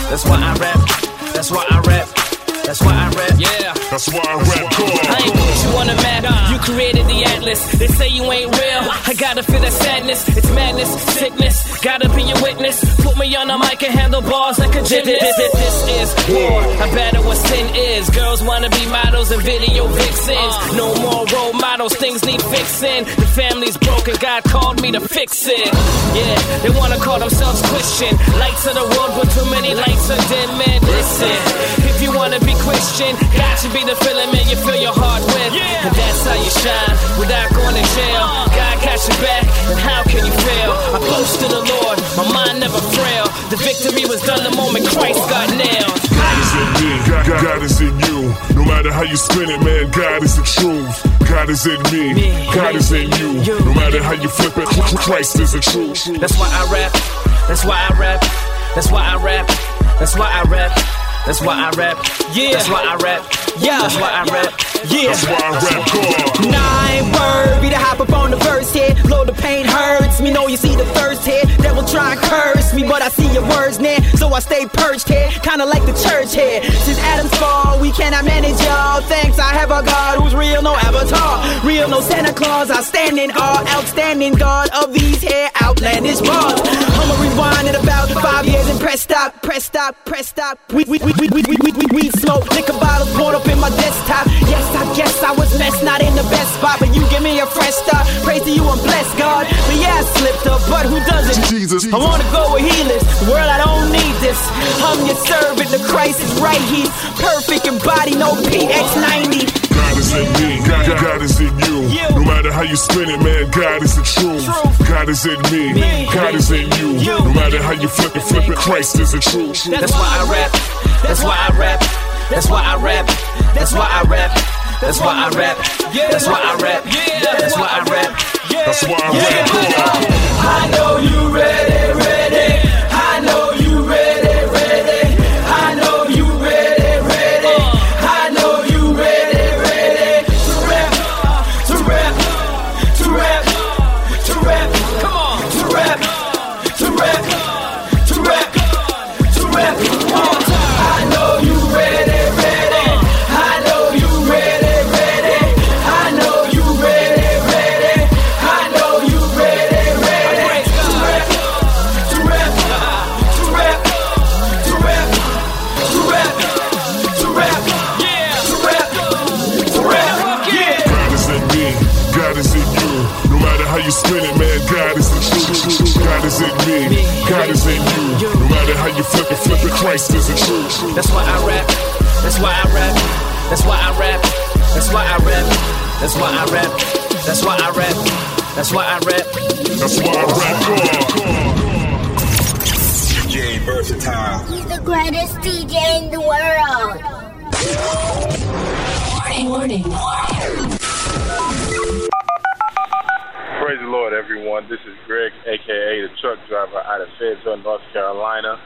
That's why I rap. That's why I rap. That's why I rap. Yeah. That's why I rap I ain't put you on the map. You created the atlas. They say you ain't real. I gotta feel that sadness. It's madness, sickness. Gotta be a witness. Put me on the mic and handle bars like a gymnast. This, this, this is war. I battle what sin is. Girls wanna be models and video vixens. Uh. No more role models. Things need fixing. The family's broken. God called me to fix it. Yeah, they wanna call themselves Christian. Lights of the world, but too many lights are dead, man. Listen, if you wanna be Christian, God should be the feeling, man. You fill your heart with, and that's how you shine without going to jail. God got your back, and how can you fail? I boast in the Lord, my mind never frail. The victory was done the moment Christ got nailed. God is in me. God, God is in you. No matter how you spin it, man, God is the truth. God is in me. God is in you. No matter how you flip it, Christ is the truth. That's why I rap. That's why I rap. That's why I rap. That's why I rap. That's why I rap. Yeah. That's why I rap. Yeah. That's why I rap. Yeah. That's why I rap Nine word, be to hop up on the verse here. Pain hurts me, know you see the thirst here. Devil try and curse me, but I see your words now, so I stay perched here, kinda like the church here. Since Adam's fall, we cannot manage y'all. Thanks, I have a God who's real, no avatar, real, no Santa Claus. I stand in awe, outstanding God of these here outlandish bars. I'ma rewind it about five years and press stop, press stop, press stop. We we we we we we we, we smoke liquor bottles poured up in my desktop. Yes, I guess I was messed, not in the best spot, but you give me a fresh start. Praise to you and bless God. But yeah, I slipped up, but who doesn't? Jesus. I wanna go where he lives. The world, I don't need this. I'm your servant, the Christ is right. He's perfect in body, no PX90. God is in me. God, God, God is in you. No matter how you spin it, man, God is the truth. God is in me. God is in you. No matter how you flip it, flip it, Christ is the truth. That's why I rap. That's why I rap. That's why I rap. That's why I rap. That's why I rap. That's why I rap. That's why I rap. That's why I rap God. I know you ready. How flip it, Christ is the truth. That's why I rap. That's why I rap. That's why I rap. That's why I rap. That's why I rap. That's why I rap. That's why I rap. That's why I rap God. DJ Versatile. He's the greatest DJ in the world. Warning, warning. Praise the Lord, everyone. This is Greg, aka the truck driver out of Fayetteville, North Carolina,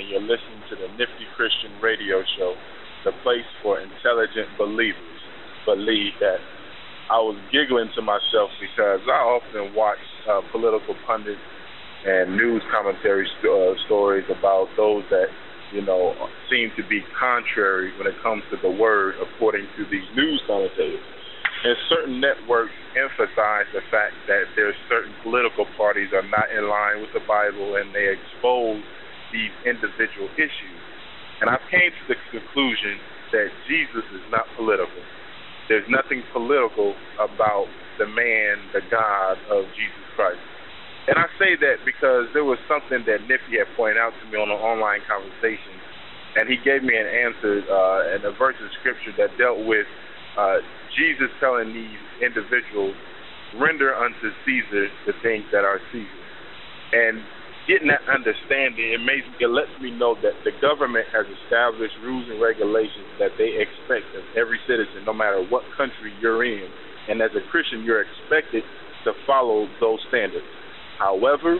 and you're listening to the Nifty Christian Radio Show, the place for intelligent believers. Believe that. I was giggling to myself because I often watch uh, political pundits and news commentary st- uh, stories about those that you know seem to be contrary when it comes to the word, according to these news commentators. And certain networks emphasize the fact that there's certain political parties are not in line with the Bible and they expose these individual issues. And I came to the conclusion that Jesus is not political. There's nothing political about the man, the God of Jesus Christ. And I say that because there was something that Nifty had pointed out to me on an online conversation, and he gave me an answer uh, in a verse of scripture that dealt with uh, Jesus telling these individuals, "Render unto Caesar the things that are Caesar." And getting that understanding, it makes it lets me know that the government has established rules and regulations that they expect of every citizen, no matter what country you're in. And as a Christian, you're expected to follow those standards. However,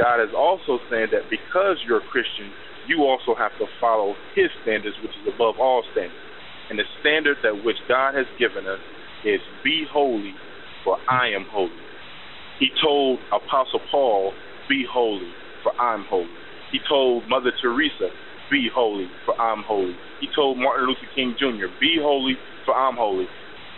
God is also saying that because you're a Christian, you also have to follow His standards, which is above all standards. And the standard that which God has given us is be holy, for I am holy. He told Apostle Paul, be holy, for I'm holy. He told Mother Teresa, be holy, for I'm holy. He told Martin Luther King Jr., be holy, for I'm holy.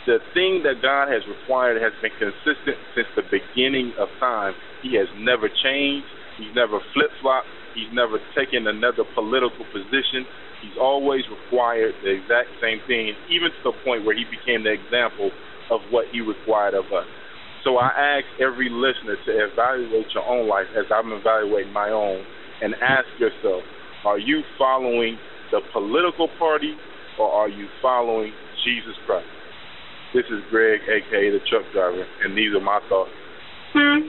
The thing that God has required has been consistent since the beginning of time. He has never changed. He's never flip flopped. He's never taken another political position. He's always required the exact same thing, even to the point where he became the example of what he required of us. So I ask every listener to evaluate your own life as I'm evaluating my own and ask yourself, are you following the political party or are you following Jesus Christ? This is Greg, aka the truck driver, and these are my thoughts. Hmm.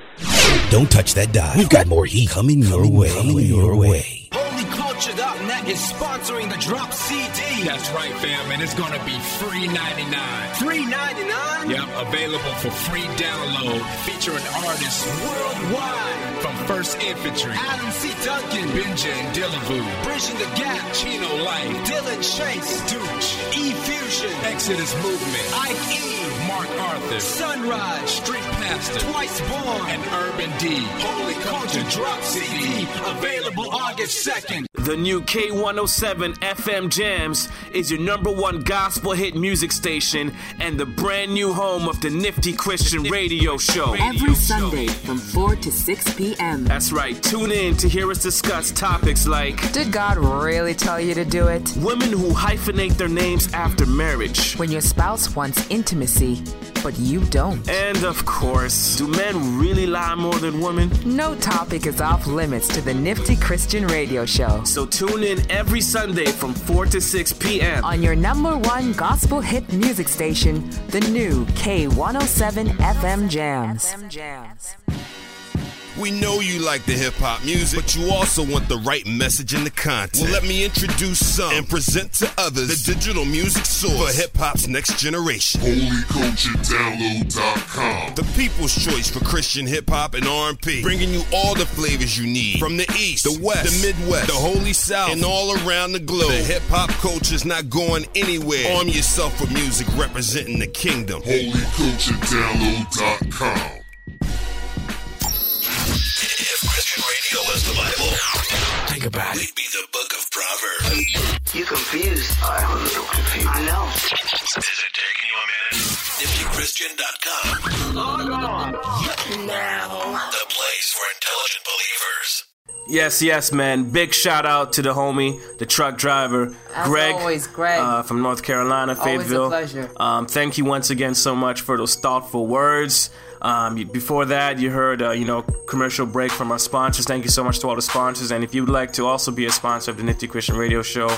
Don't touch that dial. We've got more heat coming your way. Coming your way. HolyCulture.net is sponsoring the Drop CD. That's right, fam, and it's gonna be free 99. Free 99? Yep, available for free download, featuring artists Worldwide. from First Infantry, Adam C. Duncan. Benja and Dillavu, Bridging the Gap. Chino Life, Dylan Chase. Dooch, E-Fusion. Exodus Movement, Ike E. Mark Arthur, Sunrise. Street Pastor, Twice Born. and Urban D. Holy Culture Drop CD. Available August 2nd. The new K107 FM Jams is your number one gospel hit music station and the brand new home of the Nifty Christian Radio Show. Every Sunday from 4 to 6 p.m. That's right. Tune in to hear us discuss topics like Did God really tell you to do it? women who hyphenate their names after marriage. When your spouse wants intimacy, but you don't. And of course, do men really lie more than women? No topic is off limits to the Nifty Christian Radio Show. So tune in every Sunday from 4 to 6 p.m. On your number one gospel hit music station, the new K107 FM Jams. We know you like the hip hop music, but you also want the right message in the content. Well, let me introduce some and present to others the digital music source for hip hop's next generation. HolyCultureDownload.com. The people's choice for Christian hip hop and R&B, bringing you all the flavors you need from the East, the West, the Midwest, the Holy South, and all around the globe. The hip hop culture's not going anywhere. Arm yourself with music representing the kingdom. HolyCultureDownload.com. the Bible, think about it. We'd be the book of Proverbs. You confused. I'm a little confused. I know. Is it taking you a minute? NiftyChristian.com. Log on. Now. The place for intelligent believers. Yes, yes, man. Big shout out to the homie, the truck driver, As Greg, always, Greg. Uh, from North Carolina, Fayetteville. Always a Fayetteville. pleasure. Um, thank you once again so much for those thoughtful words. Um, before that, you heard, uh, you know, commercial break from our sponsors. Thank you so much to all the sponsors. And if you'd like to also be a sponsor of the Nifty Christian Radio Show,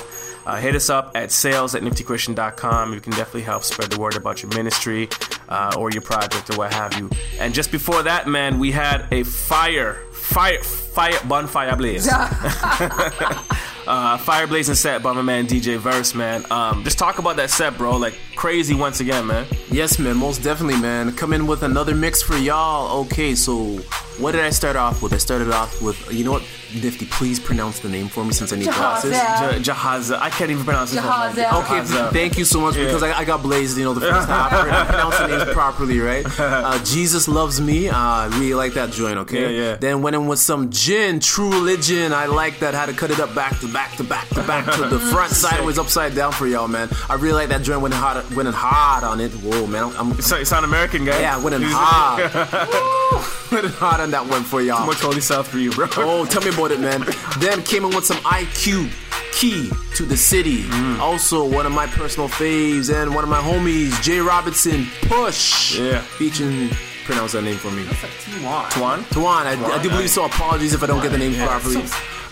uh, hit us up at sales at niftychristian.com. You can definitely help spread the word about your ministry uh, or your project or what have you. And just before that, man, we had a fire, fire, fire, bonfire blaze. uh, fire blazing set by my man DJ Verse, man. Um, just talk about that set, bro. Like crazy once again, man. Yes, man, most definitely, man. Come in with another mix for y'all. Okay, so what did I start off with? I started off with, you know what, Nifty, please pronounce the name for me since I need glasses. Jah- Jahaza. I can't even pronounce it. whole. Okay, Jahaza. thank you so much Yeah. because I, I got blazed, you know, the first time I pronounced the names properly, right? Uh, Jesus loves me. Uh, I really like that joint, okay? Yeah, yeah. Then went in with some gin, true religion. I like that. Had to cut it up back to back to back to back to the front, sideways, upside down for y'all, man. I really like that joint. Went in hard, went hard on it. Whoa, man. I'm, I'm, so, sound American, guy. Yeah, went in hard. Woo! went hard on that one for y'all. Too much holy south for you, bro. Oh, tell me about it, man. Then came in with some IQ. Key to the City. Mm. Also, one of my personal faves and one of my homies, Jay Robinson, Push. Yeah. Featuring, pronounce that name for me. Twan. Twan? Tuan, Tuan, I, I do believe so. Apologies if I don't get the name Yeah. properly.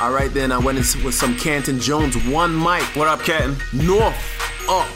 All right, then I went in with some Canton Jones, one mic. What up, Canton? North Up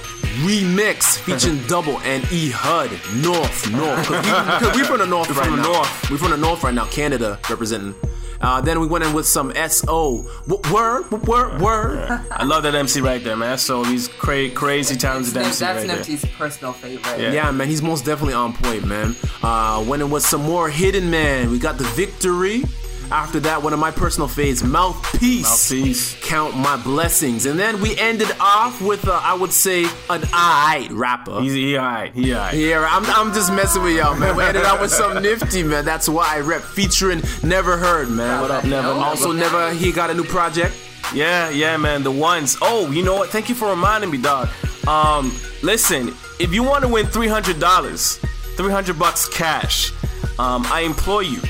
Remix featuring Double and E HUD. North, North. Because we, 'cause we from the North We're right from the now. North. we from the North right now, Canada representing. Uh, then we went in with some SO. W- word, w- word, word. I love that MC right there, man. So he's cra- crazy talented That's, MC that's right there. Nifty's personal favorite. Yeah. man, he's most definitely on point, man. Uh, went in with some more Hidden Man. We got the victory. After that, one of my personal faves, Mouthpiece. Mouthpiece. Count my blessings. And then we ended off with, uh, I would say, an alright rapper. He's he alright. He alright. Yeah, I'm, I'm just messing with y'all, man. We ended up with some nifty, man. That's why I rep featuring Never Heard, man. What up, Never? Also, Never, he got a new project. Yeah, yeah, man. The ones. Oh, you know what? Thank you for reminding me, dog. Um, listen, if you want to win three hundred dollars, three hundred bucks cash, um, I implore you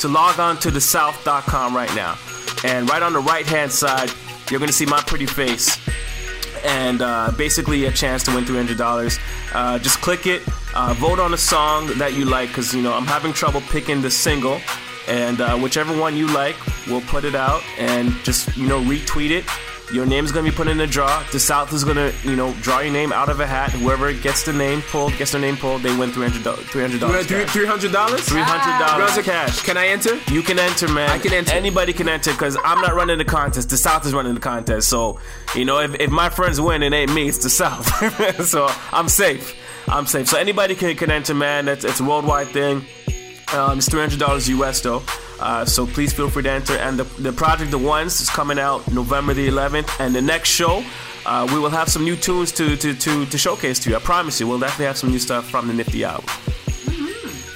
to log on to thesouth.com right now, and right on the right hand side, you're gonna see my pretty face. And uh, basically, a chance to win three hundred dollars. Uh, just click it, uh, vote on a song that you like, because you know I'm having trouble picking the single and uh, whichever one you like, we'll put it out and just you know retweet it. Your name's gonna be put in a draw. The South is gonna you know draw your name out of a hat. Whoever gets the name pulled, gets their name pulled, they win three hundred dollars. Three hundred dollars. Three hundred dollars. Three hundred dollars Ah. cash. Can I enter? You can enter, man. I can enter. Anybody can enter because I'm not running the contest. The South is running the contest. So, you know, if, if my friends win, it ain't me. It's the South. so I'm safe. I'm safe. So anybody can, can enter, man. It's, it's a worldwide thing. Um, it's three hundred dollars US though. Uh, so please feel free to enter. And the, the project, the ones, is coming out November the 11th. And the next show, uh, we will have some new tunes to, to to to showcase to you. I promise you, we'll definitely have some new stuff from the Nifty album.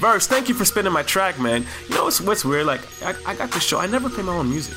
Verse, thank you for spinning my track, man. You know what's, what's weird? Like, I, I got this show. I never play my own music.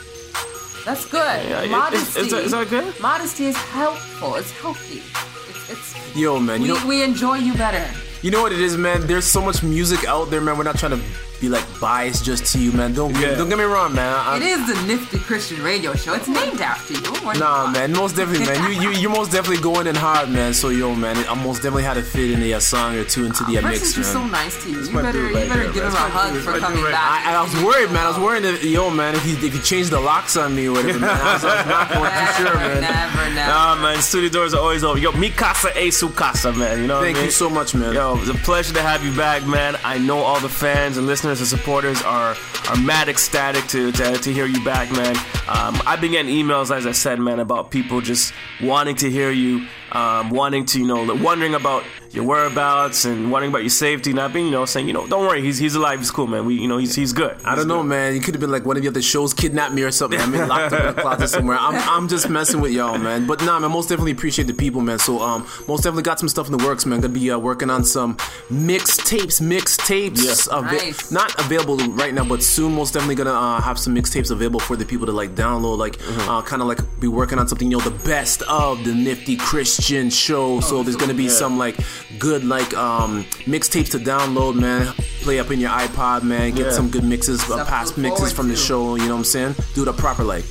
That's good. Yeah, is- Modesty. is that- is that good? Modesty is helpful. It's healthy. It's, it's Yo, man, you we, know, we enjoy you better. You know what it is, man. There's so much music out there, man. We're not trying to be like biased just to you, man. Don't Yeah. don't get me wrong, man. I, it is the Nifty Christian Radio Show. It's named after you. We're Nah, man, most definitely, man. You you you're most definitely going in hard, man. So yo, man, I most definitely had to fit in a song or two into the uh, Verse mix, is just so nice to you. You better, dude you better there, give him a hug for coming right back. I, I was worried, man. I was worried that yo, man, if he if he changed the locks on me or whatever, man. I was, I was not going too sure, man. Never, never. Nah, man, studio doors are always open. Yo, mi casa e su casa, man. You know what Thank I mean? you so much, man. Yo, it's a pleasure to have you back, man. I know all the fans and listeners and supporters are are mad ecstatic to, to, to hear you back, man. Um, I've been getting emails, as I said, man, about people just wanting to hear you, um, wanting to, you know, wondering about your whereabouts and wondering about your safety, not being, you know, saying, you know, don't worry, he's he's alive, he's cool, man. We, you know, he's he's good. I don't know, man. You could have been like one of the other shows kidnapped me or something. I'm in locked up in a closet somewhere. I'm, I'm just messing with y'all, man. But nah, man, most definitely appreciate the people, man. So um, most definitely got some stuff in the works, man. Gonna be uh, working on some mixtapes, mixtapes. Yeah. Ava- Nice. Not available right now, but soon. Most definitely gonna uh, have some mixtapes available for the people to like download, like uh, kind of like be working on something. You know, the best of the Nifty Christian show. So there's gonna be some like good like um mixtapes to download, man. Play up in your iPod, man. Get Yeah. some good mixes, uh, past mixes from the to. show. You know what I'm saying? Do it up proper, like.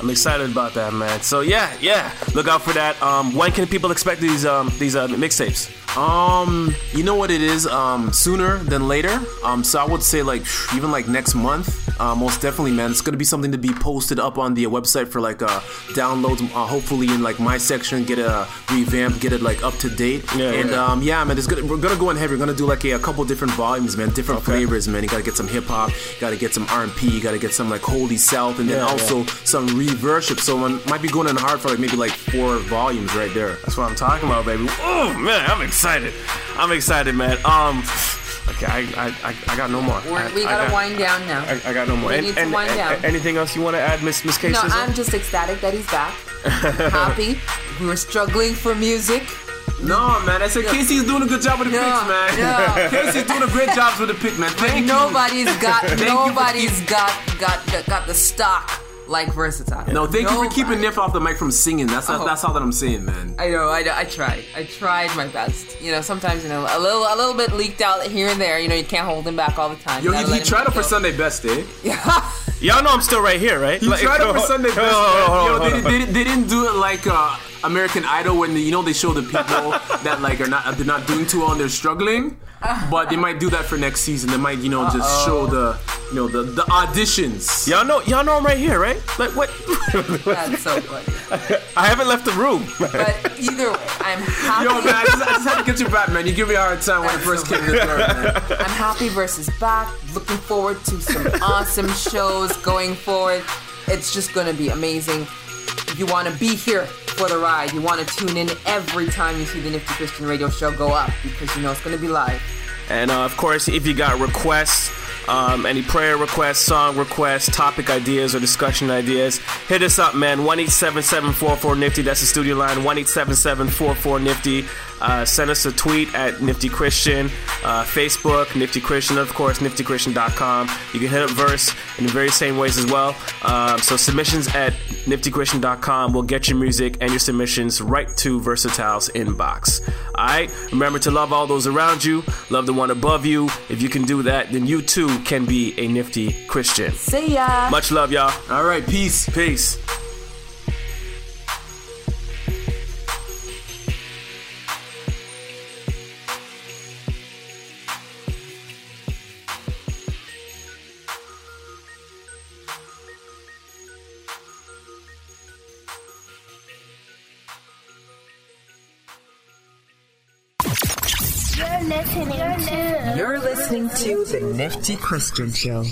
I'm excited about that, man. So yeah, yeah, look out for that. Um, when can people expect these um these uh, mixtapes? Um, you know what it is? Um, sooner than later. Um, so I would say like even like next month. Uh, most definitely, man. It's gonna be something to be posted up on the website for like uh downloads. Uh, hopefully in like my section, get a revamp, get it like up to date. Yeah, and yeah. um, yeah, man. It's gonna we're gonna go in heavy. We're gonna do like a, a couple different volumes, man. Different Okay. flavors, man. You gotta get some hip hop. You gotta get some R&B. You gotta get some like Holy South, and then Yeah, also some revership. So I might be going in hard for like maybe like four volumes right there. That's what I'm talking about, baby. Oh man, I'm excited. I'm excited, man. Um, okay, I I, I, I got no more. We're, I, we gotta got- wind down now. I, I got no more. We And- need to wind and- down. Anything else you want to add, Miss Miss K? No, I'm just ecstatic that he's back. Happy. We were struggling for music. No, man. I said Yeah. Casey's doing a good job with the Yeah, picks, man. yeah. Casey's doing a great job with the pick, man. But Thank you. nobody's got Thank you nobody's got, got got got the stock like versatile. No, thank you for keeping Nif off the mic from singing. That's Oh. that's all that I'm saying, man. I know, I, I tried. I tried my best. You know, sometimes you know a little a little bit leaked out here and there. You know, you can't hold him back all the time. Yo, You he, he tried it for. Sunday best, eh? Yeah. Y'all know I'm still right here, right? He tried it for Sunday best. Hold on, hold on, man. hold Yo, they, they, they didn't do it like uh, American Idol when you know they show the people that like are not they're not doing too well and they're struggling. But they might do that for next season. They might, you know, just show the, you know, the the auditions. Y'all know, y'all know I'm right here, right? Like what? That's so funny. I haven't left the room. But either way, I'm happy. Yo, man, I just, I just had to get you back, man. You give me a hard time when I first came to the door, man. I'm happy Verse is back. Looking forward to some awesome shows going forward. It's just going to be amazing. You want to be here for the ride. You want to tune in every time you see the Nifty Christian Radio Show go up because you know it's going to be live. And uh, of course, if you got requests, um, any prayer requests, song requests, topic ideas, or discussion ideas, hit us up, man. 1 Nifty. That's the studio line. 1 Nifty. Uh, send us a tweet at Nifty Christian. Uh, Facebook, Nifty Christian. Of course, niftychristian.com. You can hit up Verse in the very same ways as well. Um, so submissions at niftychristian.com will get your music and your submissions right to Versatile's inbox. All right. Remember to love all those around you. Love the one above you. If you can do that, then you too can be a nifty Christian. See ya. Much love, y'all. All right, peace. Peace. Listening to The Nifty Christian Show.